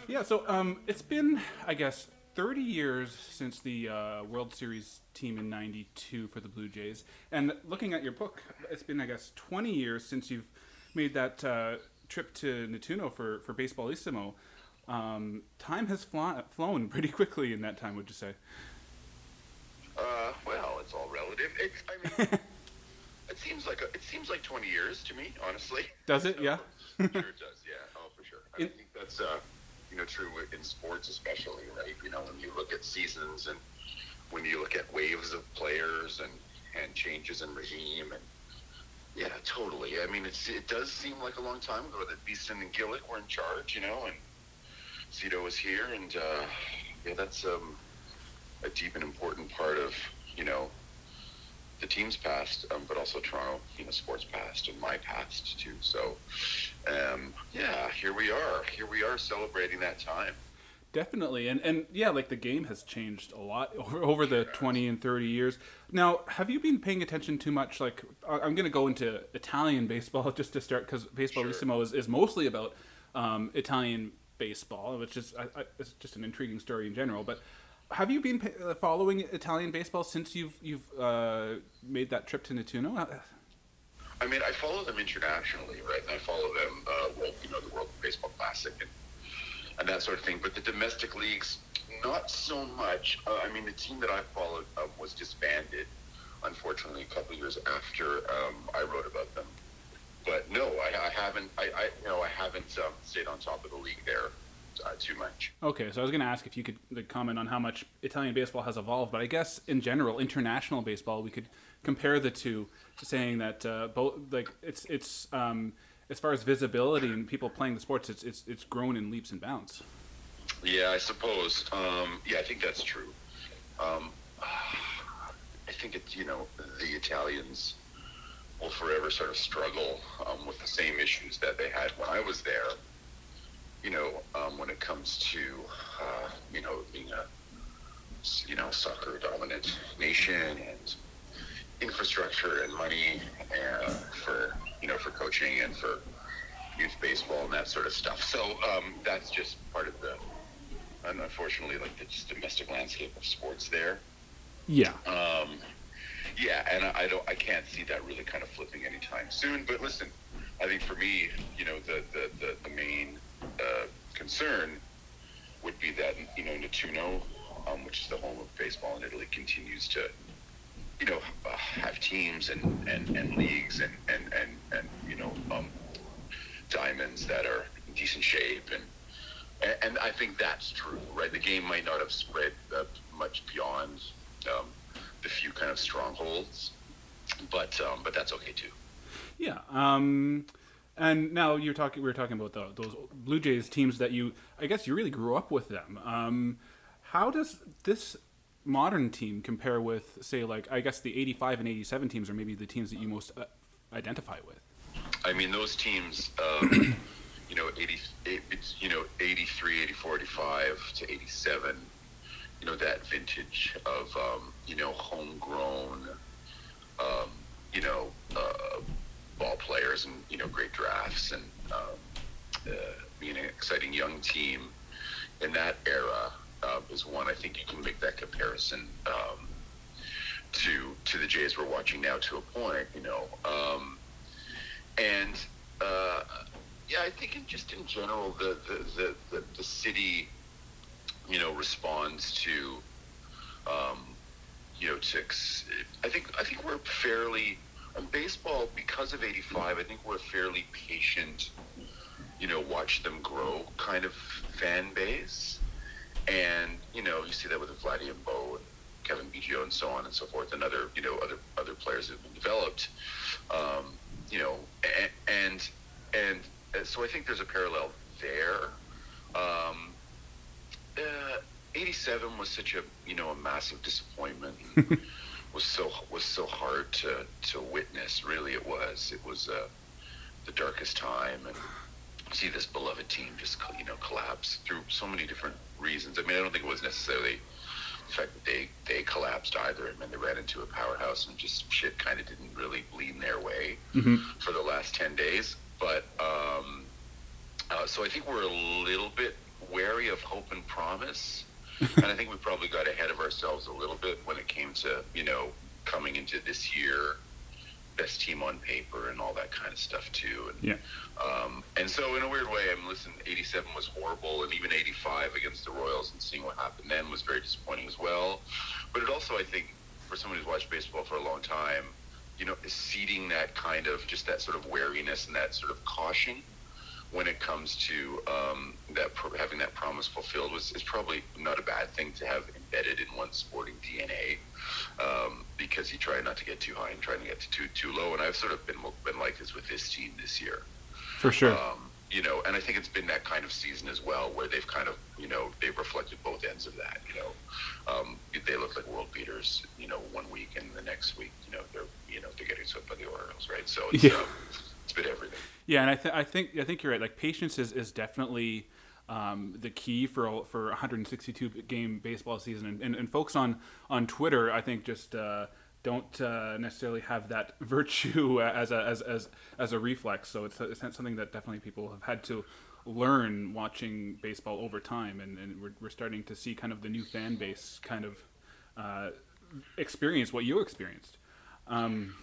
Yeah, so um, it's been, I guess, 30 years since the uh, World Series team in 92 for the Blue Jays. And looking at your book, it's been, I guess, 20 years since you've made that uh, trip to Nettuno for, for Baseballissimo. Um, time has flown pretty quickly in that time, would you say? Uh, well, it's all relative. It, I mean, (laughs) it seems like a, it seems like 20 years to me, honestly. Does it? Yeah. sure, it does. (laughs) Yeah. Oh, for sure. I in, think that's uh, you know true in sports, especially, right? You know, when you look at seasons and when you look at waves of players and and changes in regime and yeah, totally. I mean, it's it does seem like a long time ago that Beeston and Gillick were in charge, you know, and Cito was here, and uh, yeah, that's um, a deep and important part of you know the team's past, um, but also Toronto, you know, sports past and my past too. So, um, yeah, here we are. Here we are celebrating that time. Definitely, and and yeah, like the game has changed a lot (laughs) over, over the twenty and thirty years. Now, have you been paying attention too much? Like, I'm going to go into Italian (laughs) baseball just to start because Baseballissimo sure. is, is mostly about um, Italian baseball, which is I, I, it's just an intriguing story in general. But have you been uh, following Italian baseball since you've you've uh, made that trip to Nettuno? Uh, I mean, I follow them internationally, right? And I follow them, uh, you know, the World Baseball Classic and, and that sort of thing. But the domestic leagues, not so much. Uh, I mean, the team that I followed um, was disbanded, unfortunately, a couple years after um, I wrote about them. But no, I, I haven't. I, I, you know, I haven't um, stayed on top of the league there uh, too much. Okay, so I was going to ask if you could like, comment on how much Italian baseball has evolved, but I guess in general, international baseball, we could compare the two, saying that uh, both like it's it's um, as far as visibility and people playing the sports, it's it's it's grown in leaps and bounds. Yeah, I suppose. Um, yeah, I think that's true. Um, I think it's you know the Italians will forever sort of struggle um, with the same issues that they had when I was there you know, um, when it comes to, uh, you know, being a, you know, soccer dominant nation and infrastructure and money uh, for, you know, for coaching and for youth baseball and that sort of stuff. So um, that's just part of the, unfortunately, like the just domestic landscape of sports there. Yeah. Um, yeah, and I, I don't, I can't see that really kind of flipping anytime soon. But listen, I think for me, you know, the the, the, the main uh, concern would be that you know Nettuno, um, which is the home of baseball in Italy, continues to you know uh, have teams and, and, and leagues and, and, and, and you know um, diamonds that are in decent shape and and I think that's true, right? The game might not have spread much beyond um, the few kind of strongholds, but um, but that's okay too. Yeah. Um, and now you're talking. We were talking about the, those Blue Jays teams that you. I guess you really grew up with them. Um, how does this modern team compare with, say, like I guess the '85 and '87 teams or maybe the teams that you most uh, identify with? I mean, those teams. Um, (coughs) you know, 80, it's, you know, 83, 84, 85 to 87, you know, that vintage of, um, you know, homegrown, um, you know, uh, ball players and, you know, great drafts and um, uh, being an exciting young team in that era uh, is one I think you can make that comparison um, to to the Jays we're watching now to a point, you know. Um, and uh, yeah, I think in just in general, the the, the, the, the city, you know, responds to, um, you know, to. I think I think we're fairly baseball because of '85. I think we're a fairly patient, you know, watch them grow kind of fan base, and you know, you see that with Vladdy and Bo and Cavan Biggio and so on and so forth, and other you know other other players that have been developed. Um, you know, and and, and so I think there's a parallel there. Um, uh, 87 was such a you know a massive disappointment. (laughs) was so was so hard to to witness. Really, it was. It was uh, the darkest time, and see this beloved team just you know collapse through so many different reasons. I mean, I don't think it was necessarily the fact that they they collapsed either. I mean, they ran into a powerhouse and just shit kind of didn't really lean their way mm-hmm. for the last ten days. But um, uh, so I think we're a little bit wary of hope and promise, (laughs) and I think we probably got ahead of ourselves a little bit when it came to you know coming into this year best team on paper and all that kind of stuff too. And, yeah. Um, and so in a weird way, I'm listen. 87 was horrible, and even 85 against the Royals and seeing what happened then was very disappointing as well. But it also, I think, for someone who's watched baseball for a long time, you know, seeding that kind of just that sort of wariness and that sort of caution when it comes to um, that having that promise fulfilled was is probably not a bad thing to have embedded in one's sporting DNA um, because you try not to get too high and trying to get to too too low. And I've sort of been been like this with this team this year. For sure. Um, you know, and I think it's been that kind of season as well, where they've kind of, you know, they've reflected both ends of that. You know, um, they look like world beaters, you know, one week and the next week, you know, they're, you know, they're getting swept by the Orioles, right? So it's, yeah. um, it's been everything. Yeah, and I, th- I think I think you're right. Like patience is, is definitely um, the key for for 162 game baseball season. And, and, and folks on on Twitter, I think just uh, don't uh, necessarily have that (laughs) virtue as a as, as as a reflex. So it's, it's something that definitely people have had to learn watching baseball over time, and, and we're, we're starting to see kind of the new fan base kind of uh, experience what you experienced. Um,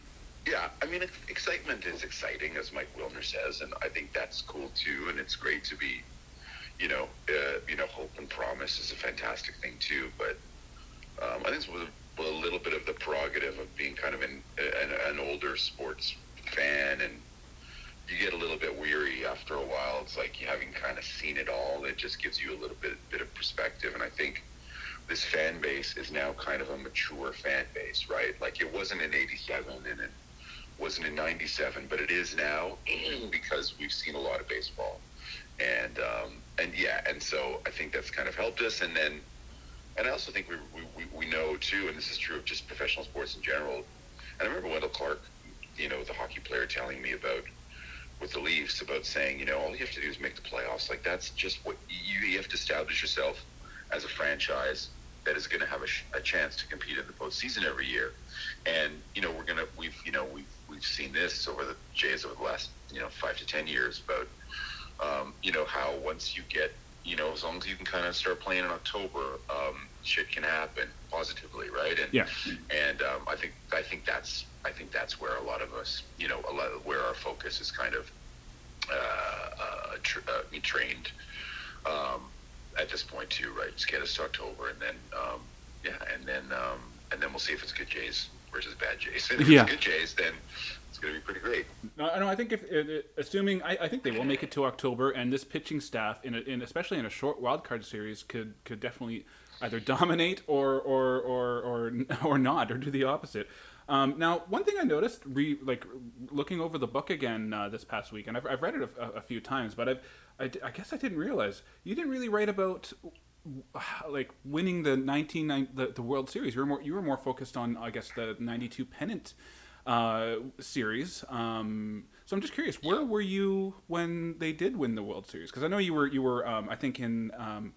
yeah, I mean, excitement is exciting, as Mike Wilner says, and I think that's cool too. And it's great to be you know, uh, you know, hope and promise is a fantastic thing too. But um, I think it's a, a little bit of the prerogative of being kind of an, an, an older sports fan, and you get a little bit weary after a while. It's like you having kind of seen it all. It just gives you a little bit bit of perspective, and I think this fan base is now kind of a mature fan base, right? Like it wasn't in '87 and it wasn't in '97, but it is now because we've seen a lot of baseball and um, and yeah, and so I think that's kind of helped us. And then, and I also think we, we, we know too, and this is true of just professional sports in general. And I remember Wendell Clark, you know, the hockey player, telling me about with the Leafs about saying, you know, all you have to do is make the playoffs. Like that's just what you, you have to establish yourself as a franchise that is going to have a, sh- a chance to compete in the postseason every year. And you know, we're gonna we've you know we've we've seen this over the Jays over the last you know five to ten years about um, you know how once you get you know as long as you can kind of start playing in October, um, shit can happen positively, right? And yeah, and um, I think I think that's I think that's where a lot of us, you know, a lot of where our focus is kind of uh, uh, tra- uh, trained um, at this point too, right? Just get us to October, and then um, yeah, and then um, and then we'll see if it's good Jays versus bad Jays. And (laughs) if yeah. it's good Jays, then it's going to be pretty great. No, no I think if assuming I, I, think they will make it to October, and this pitching staff, in, a, in especially in a short wild card series, could could definitely either dominate or or or or, (laughs) or not, or do the opposite. Um, now, one thing I noticed, re, like looking over the book again uh, this past week, and I've, I've read it a, a, few times, but I've, I, I guess I didn't realize you didn't really write about (sighs) like winning the 19 the, the World Series. You were more you were more focused on I guess the 92 pennant uh, series. Um, so I'm just curious, where were you when they did win the World Series? Because I know you were you were um, I think in um,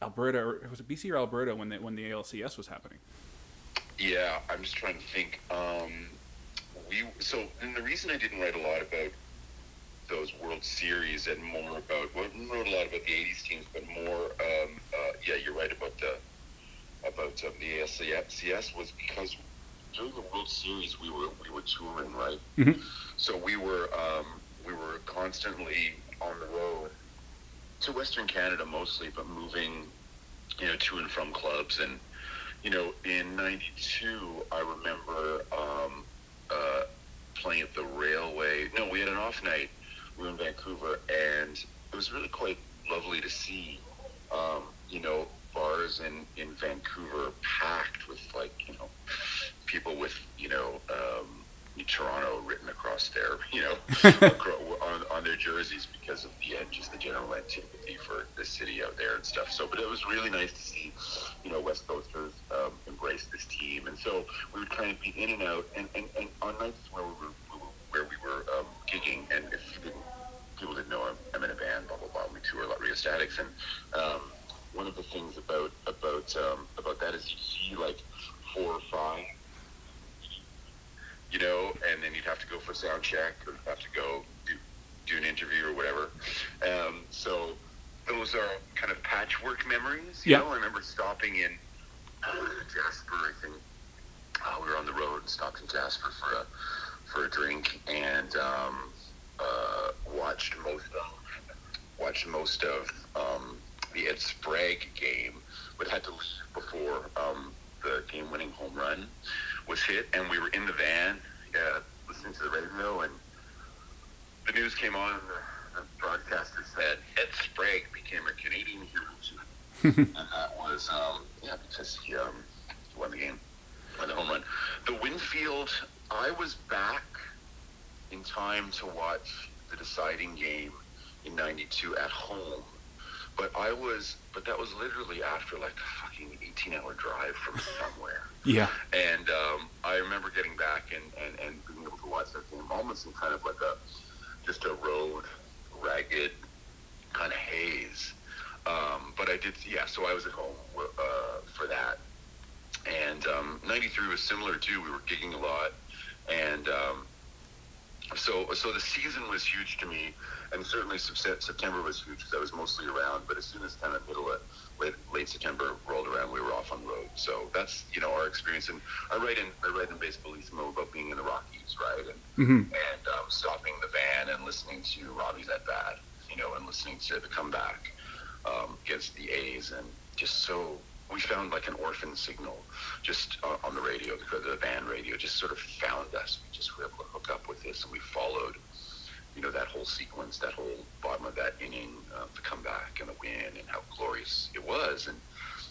Alberta or was it BC or Alberta when the when the ALCS was happening? Yeah, I'm just trying to think. Um, we so and the reason I didn't write a lot about those World Series and more about well, I wrote a lot about the '80s teams, but more um, uh, yeah, you're right about the about um, the ALCS was because during the World Series we were we were touring right, Mhm. so we were um, we were constantly on the road to Western Canada mostly, but moving you know to and from clubs and you know in '92 I remember um, uh, playing at the Railway. No, we had an off night. We were in Vancouver, and it was really quite lovely to see. Um, you know, bars in in Vancouver packed with like you know people with you know um, Toronto written across their (laughs) you know (laughs) on, on their jerseys because of the uh, just the general antipathy for the city out there and stuff. So, but it was really nice to see you know West Coasters um, embrace this team, and so we would kind of be in and out, and, and, and on nights where we were, where we were um, gigging, and if didn't, people didn't know I'm, I'm in a band, blah blah blah. We tour a lot, Rheostatics, and um, one of the things about about um, about that is you see like four or five, you know, and then you'd have to go for a sound check, or have to go do do an interview or whatever. Um, so those are kind of patchwork memories. You Yeah. know, I remember stopping in uh, Jasper. I think uh, we were on the road and stopped in Jasper for a for a drink and um, uh, watched most of watched most of um, the Ed Sprague game, but had to leave before um, the game-winning home run was hit, and we were in the van, uh, listening to the radio, and the news came on, and the, the broadcaster said Ed Sprague became a Canadian hero, (laughs) and that was um, yeah because he um, he won the game, won the home run. The Winfield, I was back in time to watch the deciding game in '92 at home, but I was, but that was literally after like a fucking 18-hour drive from somewhere. (laughs) Yeah. And um, I remember getting back and, and, and being able to watch that game almost in kind of like a just a road, ragged kind of haze. Um, but I did, yeah. So I was at home uh, for that, and um, '93 was similar too. We were gigging a lot, and um, so so the season was huge to me, and certainly September was huge because I was mostly around. But as soon as kind of middle of late, late September rolled around, we were off on the road. So that's you know our experience. And I write in I write in Baseballissimo about being in the Rockies, right? And hmm and um, stopping the van and listening to Robbie's at bat, you know, and listening to the comeback um, against the A's, and just so we found like an orphan signal just uh, on the radio, the, the band radio just sort of found us. We just were able to hook up with this, and we followed, you know, that whole sequence, that whole bottom of that inning, uh, the comeback and the win, and how glorious it was, and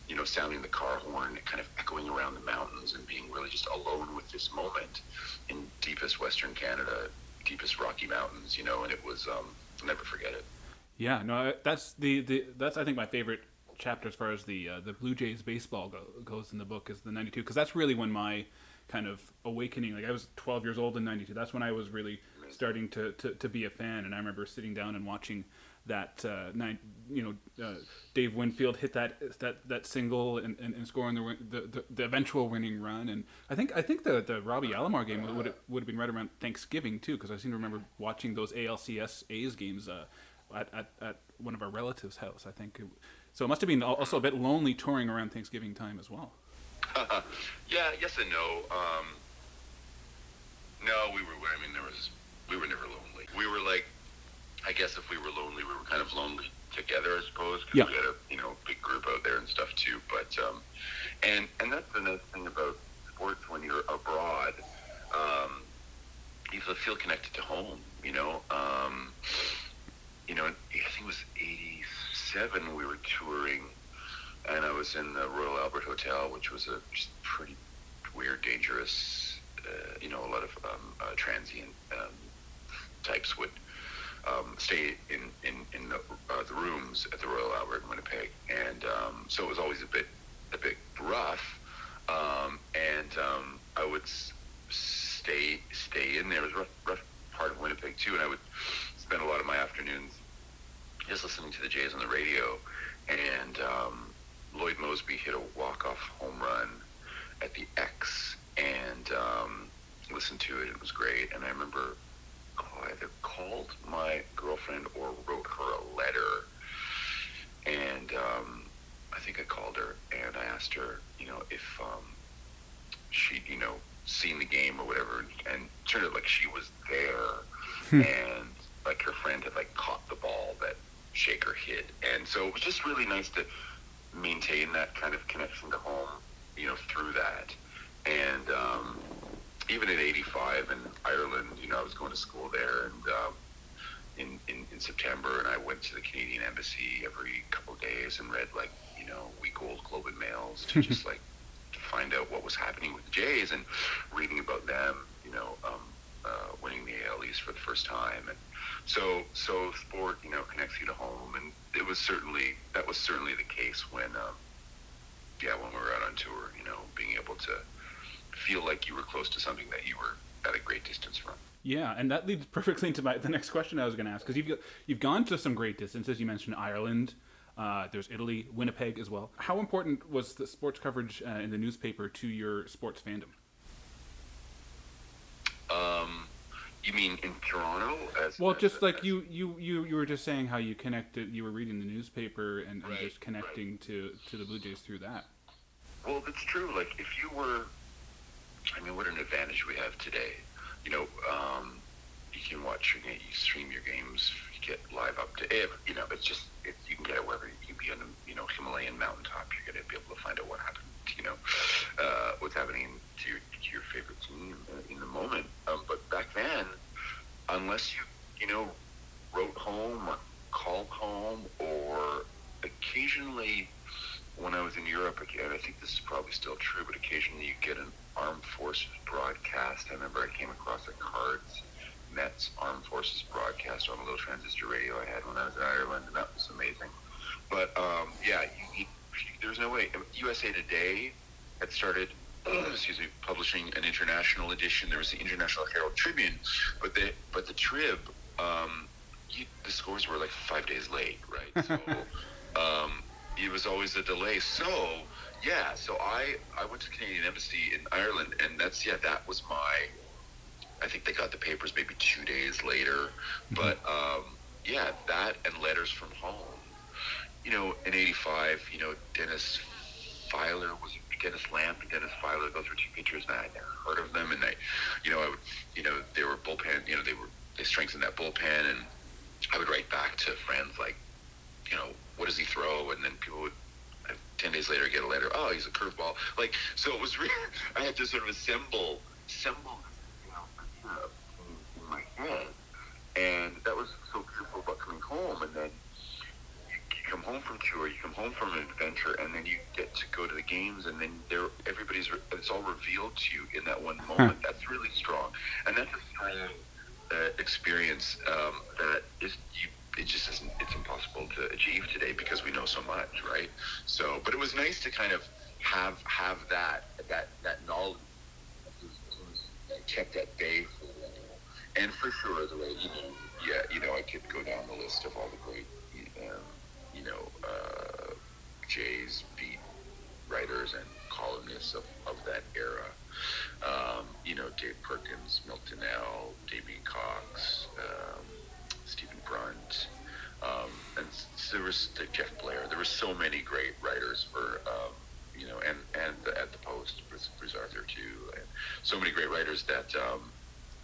you know, sounding the car horn, kind of echoing around the mountains, and being really just alone with this moment in deepest Western Canada, deepest Rocky Mountains, you know, and it was um, I'll never forget it. Yeah, no, that's the, the that's I think my favorite chapter as far as the uh, the Blue Jays baseball go, goes in the book is the '92 because that's really when my kind of awakening. Like I was 12 years old in '92. That's when I was really starting to, to, to be a fan, and I remember sitting down and watching that uh, nine, you know, uh, Dave Winfield hit that that that single and, and, and scoring the, the, the the eventual winning run, and I think I think the the Robbie Alomar game would have, would have been right around Thanksgiving too, because I seem to remember watching those ALCS A's games uh, at, at, at one of our relatives' house. I think, so it must have been also a bit lonely touring around Thanksgiving time as well. (laughs) yeah, yes and no. Um, no, we were. I mean, there was. We were never lonely. We were like, I guess if we were lonely, we were kind of lonely together, I suppose, because Yeah. we had a you know big group out there and stuff too. But um, and and that's the nice thing about sports when you're abroad. Um, you feel- feel connected to home. You know. Um, you know, I think it was '87. We were touring and I was in the Royal Albert Hotel, which was a pretty weird, dangerous. Uh, you know, a lot of um, uh, transient um, types would um, stay in in, in the, uh, the rooms at the Royal Albert in Winnipeg, and um, so it was always a bit a bit rough. Um, and um, I would stay stay in there. It was a rough, rough part of Winnipeg too, and I just listening to the Jays on the radio, and um, Lloyd Moseby hit a walk-off home run at the X, and um, listened to it. It was great, and I remember oh, either called my girlfriend or wrote her a letter, and um, I think I called her and I asked her, you know, if um, she'd, you know, seen the game or whatever, and, turned sort like she was there, hmm. and like her friend had like caught the ball that Shaker hit. And so it was just really nice to maintain that kind of connection to home, you know, through that. And um, even in '85 in Ireland, you know, I was going to school there, and um, in, in in September, and I went to the Canadian Embassy every couple of days and read like you know week old Globe and Mails to just (laughs) like find out what was happening with the Jays and reading about them, you know, um, uh, winning the AL East for the first time, and so so sport, you know, connects you to home, and it was certainly that was certainly the case when, um, yeah, when we were out on tour, you know, being able to feel like you were close to something that you were at a great distance from. Yeah, and that leads perfectly into my the next question I was going to ask because you've you've gone to some great distances. You mentioned Ireland. Uh, there's Italy, Winnipeg as well. How important was the sports coverage uh, in the newspaper to your sports fandom? Um, you mean in Toronto? As, well, as, just as, like you, you, you, you were just saying how you connected. You were reading the newspaper and, and just connecting to to the Blue Jays through that. Well, that's true. Like if you were, I mean, what an advantage we have today. You know, um, you can watch your game, you stream your games, you get live up to it. you know, it's just it, you can get it wherever you can be on a you know Himalayan mountaintop. You're gonna be able to find out what happened. You know, uh, what's happening to your to your favorite team in, in the moment. Um, but back then, unless you you know wrote home or called home or occasionally when I was in Europe again, I think this is probably still true, but occasionally you get an armed forces broadcast. I remember I came across a Cards Mets Armed Forces broadcast on a little transistor radio I had when I was in Ireland, and that was amazing. But um, yeah, you, you, there's no way. USA Today had started, (clears throat) excuse me, publishing an international edition. There was the International Herald Tribune, but the but the Trib, um, you, the scores were like five days late, right? So. (laughs) um, it was always a delay. So yeah, so I I went to the Canadian Embassy in Ireland, and that's yeah, that was my. I think they got the papers maybe two days later, but um, yeah, that and letters from home. You know, in '85, you know, Dennis Filer was Dennis Lamp and Dennis Filer. Those were two pitchers, and I had never heard of them. And I, you know, I would, you know, they were bullpen. You know, they were they strengthened that bullpen, and I would write back to friends like, you know, what does he throw? And then people would, 10 days later, get a letter, oh, he's a curveball. Like, so it was (laughs) really, I had to sort of assemble, assemble, you know, in my head. And that was so beautiful about coming home. And then you, you come home from tour, you come home from an adventure, and then you get to go to the games, and then there, everybody's it's all revealed to you in that one moment. That's really strong. And that's a strong uh, experience um, that is, you, it just isn't it's impossible to achieve today because we know so much right so but it was nice to kind of have have that that that knowledge kept at bay for a while. and for sure the way you know yeah you know i could go down the list of all the great you know uh, jay's beat writers and columnists of, of that era um, you know dave perkins Milton Dunnell, damien cox um, Stephen Brunt, um, and there was the Jeff Blair. There were so many great writers for, um, you know, and and the, at the Post, Bruce Arthur too, and so many great writers that um,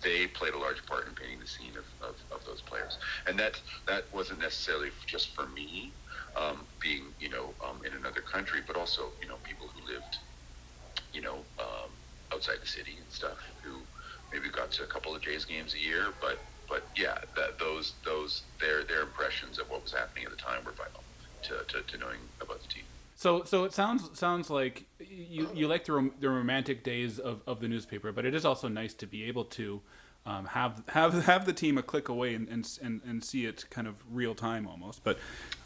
they played a large part in painting the scene of, of, of those players. And that that wasn't necessarily just for me, um, being you know um, in another country, but also you know people who lived, you know, um, outside the city and stuff who maybe got to a couple of Jays games a year, but but yeah, that those those their their impressions of what was happening at the time were vital to, to, to knowing about the team. So, so it sounds sounds like you you like the rom- the romantic days of, of the newspaper, but it is also nice to be able to um, have have have the team a click away and and, and, and see it kind of real time almost. But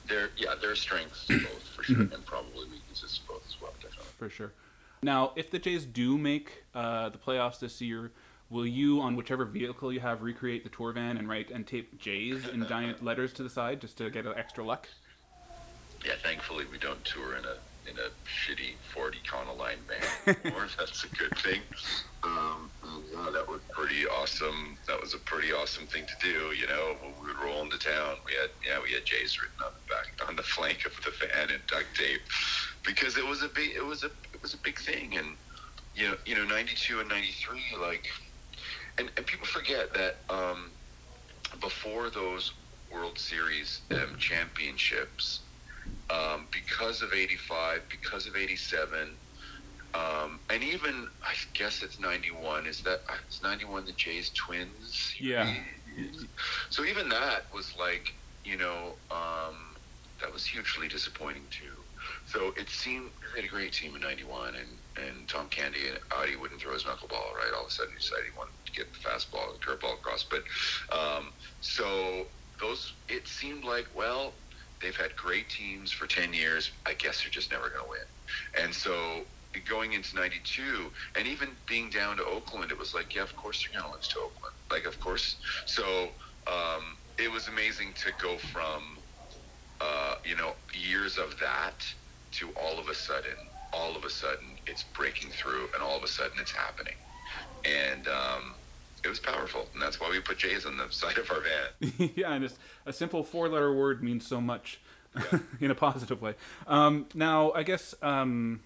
There, yeah, there are strengths to (clears throat) both for sure, and probably weaknesses to both as well, definitely. for sure. Now, if the Jays do make uh, the playoffs this year, will you, on whichever vehicle you have, recreate the tour van and write and tape Jays in giant (laughs) letters to the side just to get an extra luck? Yeah, thankfully we don't tour in a in a shitty Ford Econoline van (laughs) anymore. (laughs) That's a good thing. Um, yeah, that was pretty awesome. That was a pretty awesome thing to do. You know, when we would roll into town, we had yeah, we had Jay's written back on the flank of the van and duct tape because it was a big it was a it was a big thing and you know you know 92 and 93 like and, and people forget that um, before those World Series um, championships, um, because of '85, because of '87, um, and even I guess it's '91. Is that it's '91 the Jays twins? Yeah. So even that was like you know um, that was hugely disappointing too. So it seemed they had a great team in '91, and and Tom Candy and Audie wouldn't throw his knuckleball right. All of a sudden, he decided he wanted to get the fastball, the curveball across. But um, so those, it seemed like well, they've had great teams for ten years. I guess they're just never going to win. And so going into 92 and even being down to Oakland, it was like, yeah, of course you're going to lose to Oakland. Like, of course. So um, it was amazing to go from, uh, you know, years of that to all of a sudden, all of a sudden it's breaking through and all of a sudden it's happening. And um, it was powerful. And that's why we put J's on the (laughs) side of our van. (laughs) yeah, and it's a simple four letter word means so much (laughs) in a positive way. Um, now, I guess um,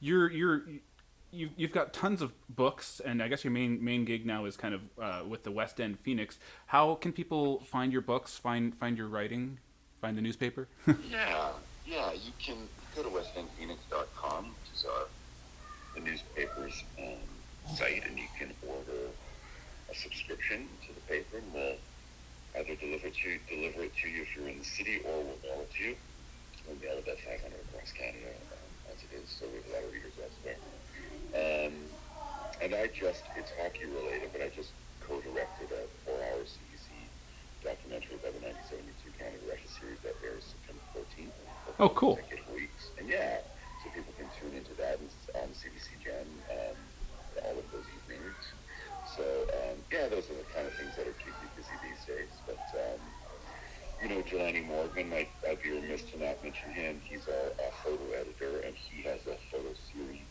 you're you're you've, you've got tons of books, and I guess your main main gig now is kind of uh, with the West End Phoenix. How can people find your books? Find find your writing? Find the newspaper? (laughs) yeah, yeah. You can go to westendphoenix.com, which is our the newspaper's um, site, and you can order a subscription to the paper, and we'll either deliver it to deliver it to you if you're in the city, or we'll mail it to you. We'll mail it about 500 across Canada as it is, so we have a lot of readers elsewhere. Um, and I just, it's hockey related, but I just co-directed a four-hour CBC documentary about the 1972 Canada Russia series that airs September 14th. Oh, cool. Weeks. And yeah, so people can tune into that on CBC Gem um, all of those evenings. So um, yeah, those are the kind of things that are keeping me busy these days. But um, you know, Jelani Morgan, I, I'd be remiss to not mention him. He's a, a photo editor, and he has a photo series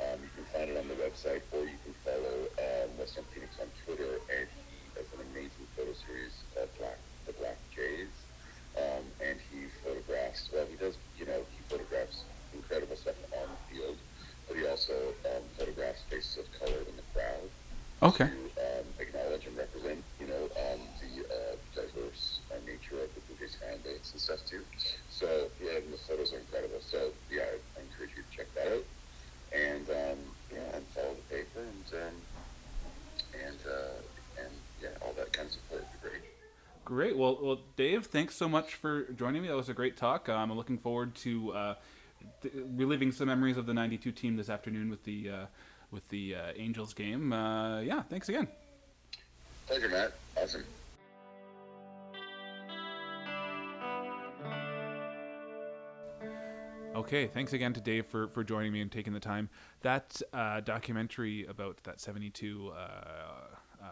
um, you can find it on the website, or you can follow um, West End Phoenix on Twitter, and he has an amazing photo series called Black, The Black Jays. Um, and he photographs, well, he does, you know, he photographs incredible stuff on the field, but he also um, photographs faces of color in the crowd. Okay. To um, acknowledge and represent, you know, um, the uh, diverse uh, nature of the Blue Jays fan base and stuff too. So, yeah, and the photos are incredible. So, yeah, I, I encourage you to check that out and um, yeah, and follow the paper and um, and uh, and yeah, all that kind of support would be great. Great. Well, well, Dave, thanks so much for joining me. That was a great talk. Um, I'm looking forward to uh, th- reliving some memories of the '92 team this afternoon with the uh, with the uh, Angels game. Uh, yeah, thanks again. Pleasure, Matt. Awesome. Okay, thanks again to Dave for, for joining me and taking the time. That uh, documentary about that 72 uh, uh,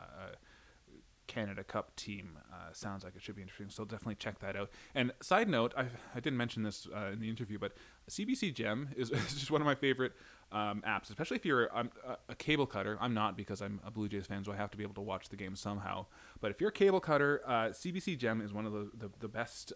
Canada Cup team uh, sounds like it should be interesting, so definitely check that out. And side note, I, I didn't mention this uh, in the interview, but CBC Gem is, (laughs) is just one of my favorite um, apps, especially if you're a, a, cable cutter. I'm not because I'm a Blue Jays fan, so I have to be able to watch the game somehow. But if you're a cable cutter, uh, CBC Gem is one of the, the, the best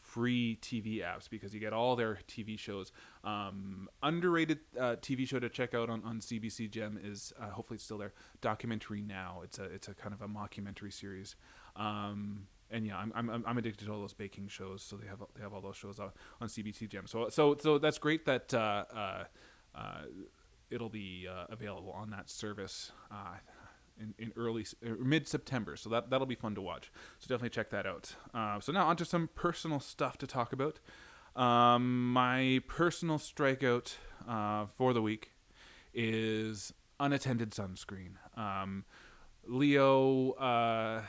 free TV apps because you get all their TV shows. Um, underrated uh, TV show to check out on, on CBC Gem is uh, hopefully it's still there. Documentary Now. It's a it's a kind of a mockumentary series. Um, and yeah, I'm, I'm, I'm addicted to all those baking shows. So they have they have all those shows on, on CBC Gem. So so so that's great that uh, uh, uh it'll be uh, available on that service in, in early er, mid September. So that that'll be fun to watch. So definitely check that out. Uh, so now onto some personal stuff to talk about. Um, my personal strikeout uh, for the week is unattended sunscreen. Um, Leo, uh,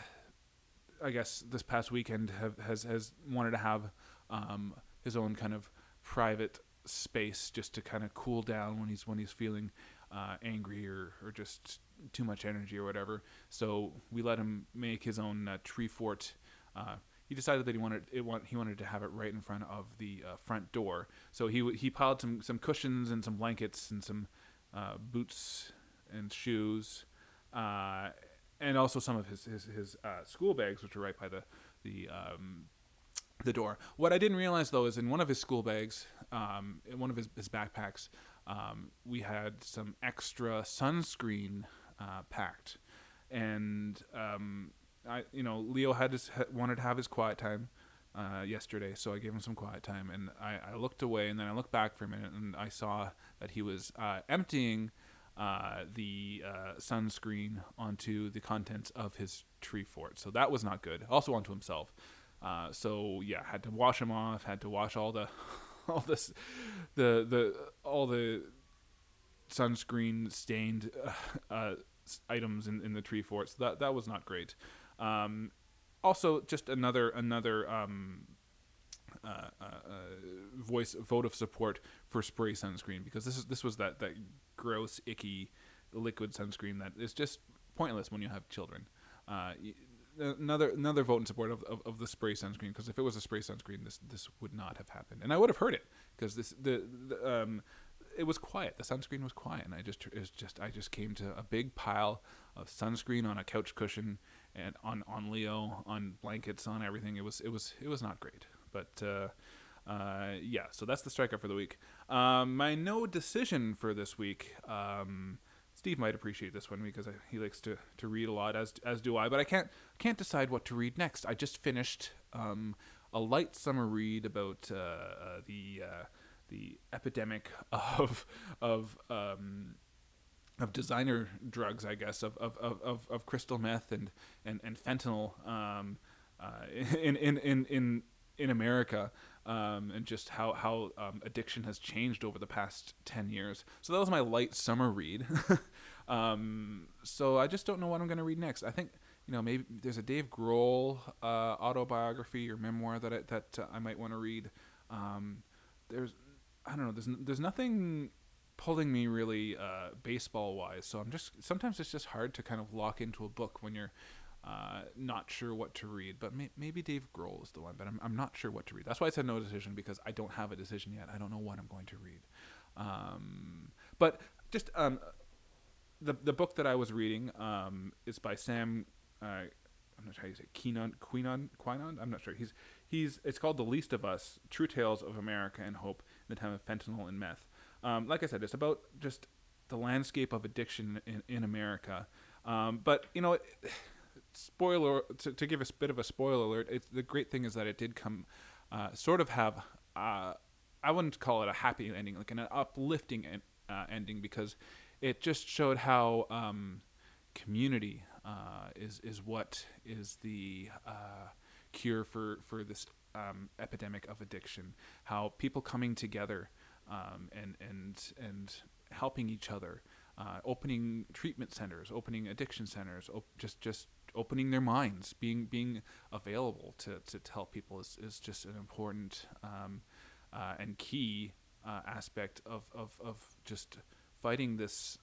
I guess this past weekend have, has has wanted to have um, his own kind of private space just to kind of cool down when he's when he's feeling uh, angry or, or just too much energy or whatever. So we let him make his own uh, tree fort uh, he decided that he wanted it want he wanted to have it right in front of the uh, front door. So he he piled some some cushions and some blankets and some uh, boots and shoes, uh, and also some of his his, his uh, school bags, which are right by the the um, the door. What I didn't realize though is in one of his school bags, um, in one of his, his backpacks, um, we had some extra sunscreen uh, packed, and um, I, you know, Leo had his wanted to have his quiet time uh, yesterday, so I gave him some quiet time, and I, I, looked away, and then I looked back for a minute, and I saw that he was uh, emptying uh, the uh, sunscreen onto the contents of his tree fort. So that was not good. Also onto himself. Uh, so yeah, had to wash him off. Had to wash all the, (laughs) all this, the the all the sunscreen stained uh, uh, items in, in the tree fort. So that that was not great. Um, also, just another another um, uh, uh, uh, voice vote of support for spray sunscreen because this is this was that that gross icky liquid sunscreen that is just pointless when you have children. Uh, another another vote in support of, of, of the spray sunscreen because if it was a spray sunscreen, this this would not have happened, and I would have heard it because this the, the um, it was quiet. The sunscreen was quiet, and I just it was just I just came to a big pile of sunscreen on a couch cushion and on on Leo on blankets on everything. It was it was it was not great, but. Uh, uh, yeah, so that's the strikeout for the week. Um, my no decision for this week. Um, Steve might appreciate this one because I, he likes to, to read a lot, as as do I. But I can't can't decide what to read next. I just finished um, a light summer read about uh, uh, the uh, the epidemic (laughs) of of um, of designer drugs, I guess, of of, of, of crystal meth and and and fentanyl um, uh, (laughs) in, in in in in America um, and just how how um, addiction has changed over the past ten years. So that was my light summer read. (laughs) um, so I just don't know what I'm going to read next. I think you know maybe there's a Dave Grohl uh, autobiography or memoir that I, that uh, I might want to read. Um, there's I don't know. There's there's nothing pulling me really uh, baseball wise. So I'm just sometimes it's just hard to kind of lock into a book when you're uh, not sure what to read, but may- maybe Dave Grohl is the one, but I'm, I'm not sure what to read. That's why I said no decision because I don't have a decision yet. I don't know what I'm going to read. Um, but just um, the the book that I was reading um, is by Sam. Uh, I'm not sure how you say Keenan Quinon. I'm not sure. He's he's it's called The Least of Us: True Tales of America and Hope in the Time of Fentanyl and Meth. Um, like I said, it's about just the landscape of addiction in, in America. Um, but you know, it, spoiler to, to give a bit of a spoiler alert. It's, the great thing is that it did come, uh, sort of have. Uh, I wouldn't call it a happy ending, like an uplifting en- uh, ending, because it just showed how um, community uh, is is what is the uh, cure for for this um, epidemic of addiction. How people coming together um, and and and helping each other, uh, opening treatment centers, opening addiction centers, op- just just opening their minds, being being available to, to, help people is, is just an important um, uh, and key uh, aspect of, of, of just fighting this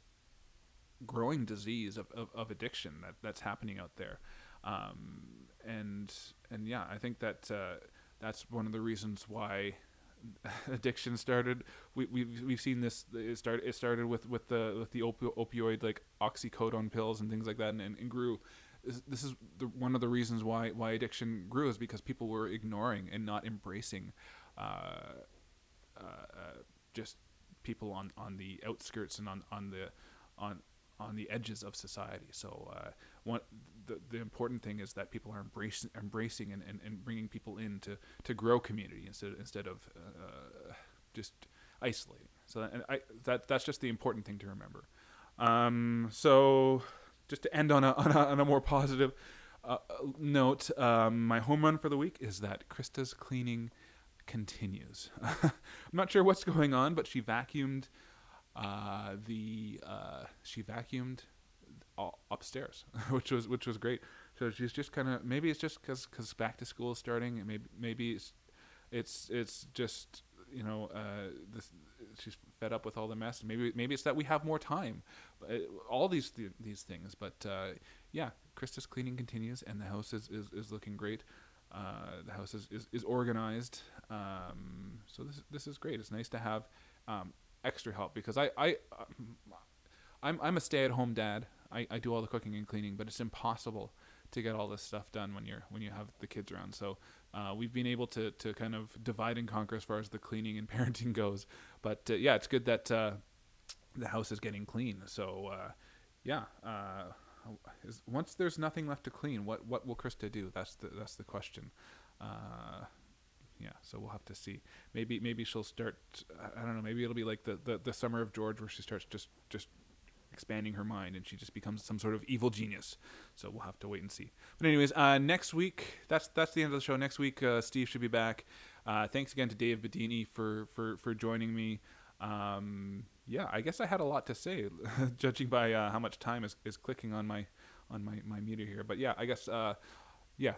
growing disease of, of, of addiction that, that's happening out there. Um, and and yeah, I think that uh, that's one of the reasons why (laughs) addiction started. We we've, we've seen this. It started it started with with the with the opi- opioid like oxycodone pills and things like that, and, and grew this is the, one of the reasons why why addiction grew is because people were ignoring and not embracing uh, uh, uh, just people on, on the outskirts and on, on the on on the edges of society. So uh, one the, the important thing is that people are embracing embracing and, and, and bringing people in to, to grow community instead instead of uh, just isolating. So and I, that that's just the important thing to remember. Um, so just to end on a (laughs) on a, on a more positive uh, note, um, my home run for the week is that Krista's cleaning continues. (laughs) I'm not sure what's going on, but she vacuumed uh, the uh, she vacuumed upstairs, (laughs) which was which was great. So she's just kind of maybe it's just because because back to school is starting, and maybe maybe it's it's it's just you know uh, this she's fed up with all the mess. Maybe maybe it's that we have more time. Uh, all these th- these things, but uh, yeah, Krista's cleaning continues, and the house is, is, is looking great. uh, the house is, is, is organized. Um, so this this is great. It's nice to have um, extra help because I I um, I'm I'm a stay at home dad. I, I do all the cooking and cleaning, but it's impossible to get all this stuff done when you're when you have the kids around. So uh, we've been able to to kind of divide and conquer as far as the cleaning and (laughs) parenting goes. But uh, yeah, it's good that uh, the house is getting clean. So uh, yeah, uh, is, once there's nothing left to clean, what what will Krista do? That's the that's the question. Uh, yeah, so we'll have to see. Maybe maybe she'll start. I don't know. Maybe it'll be like the, the, the summer of George, where she starts just just expanding her mind and she just becomes some sort of evil genius. So we'll have to wait and see. But anyways, uh, next week that's that's the end of the show. Next week, uh, Steve should be back. Uh, thanks again to Dave Bidini for for for joining me. Um, yeah, I guess I had a lot to say, (laughs) judging by uh, how much time is, is clicking on my on my, my meter here. But yeah, I guess uh, yeah,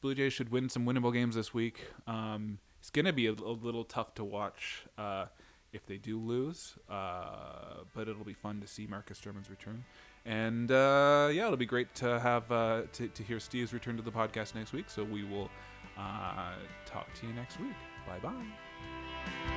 Blue Jays should win some winnable games this week. Um, it's gonna be a, a, little tough to watch uh, if they do lose, uh, but it'll be fun to see Marcus Stroman's return. And uh, yeah, it'll be great to have uh, to, to hear Steve's return to the podcast next week. So we will uh, talk to you next week. Bye bye.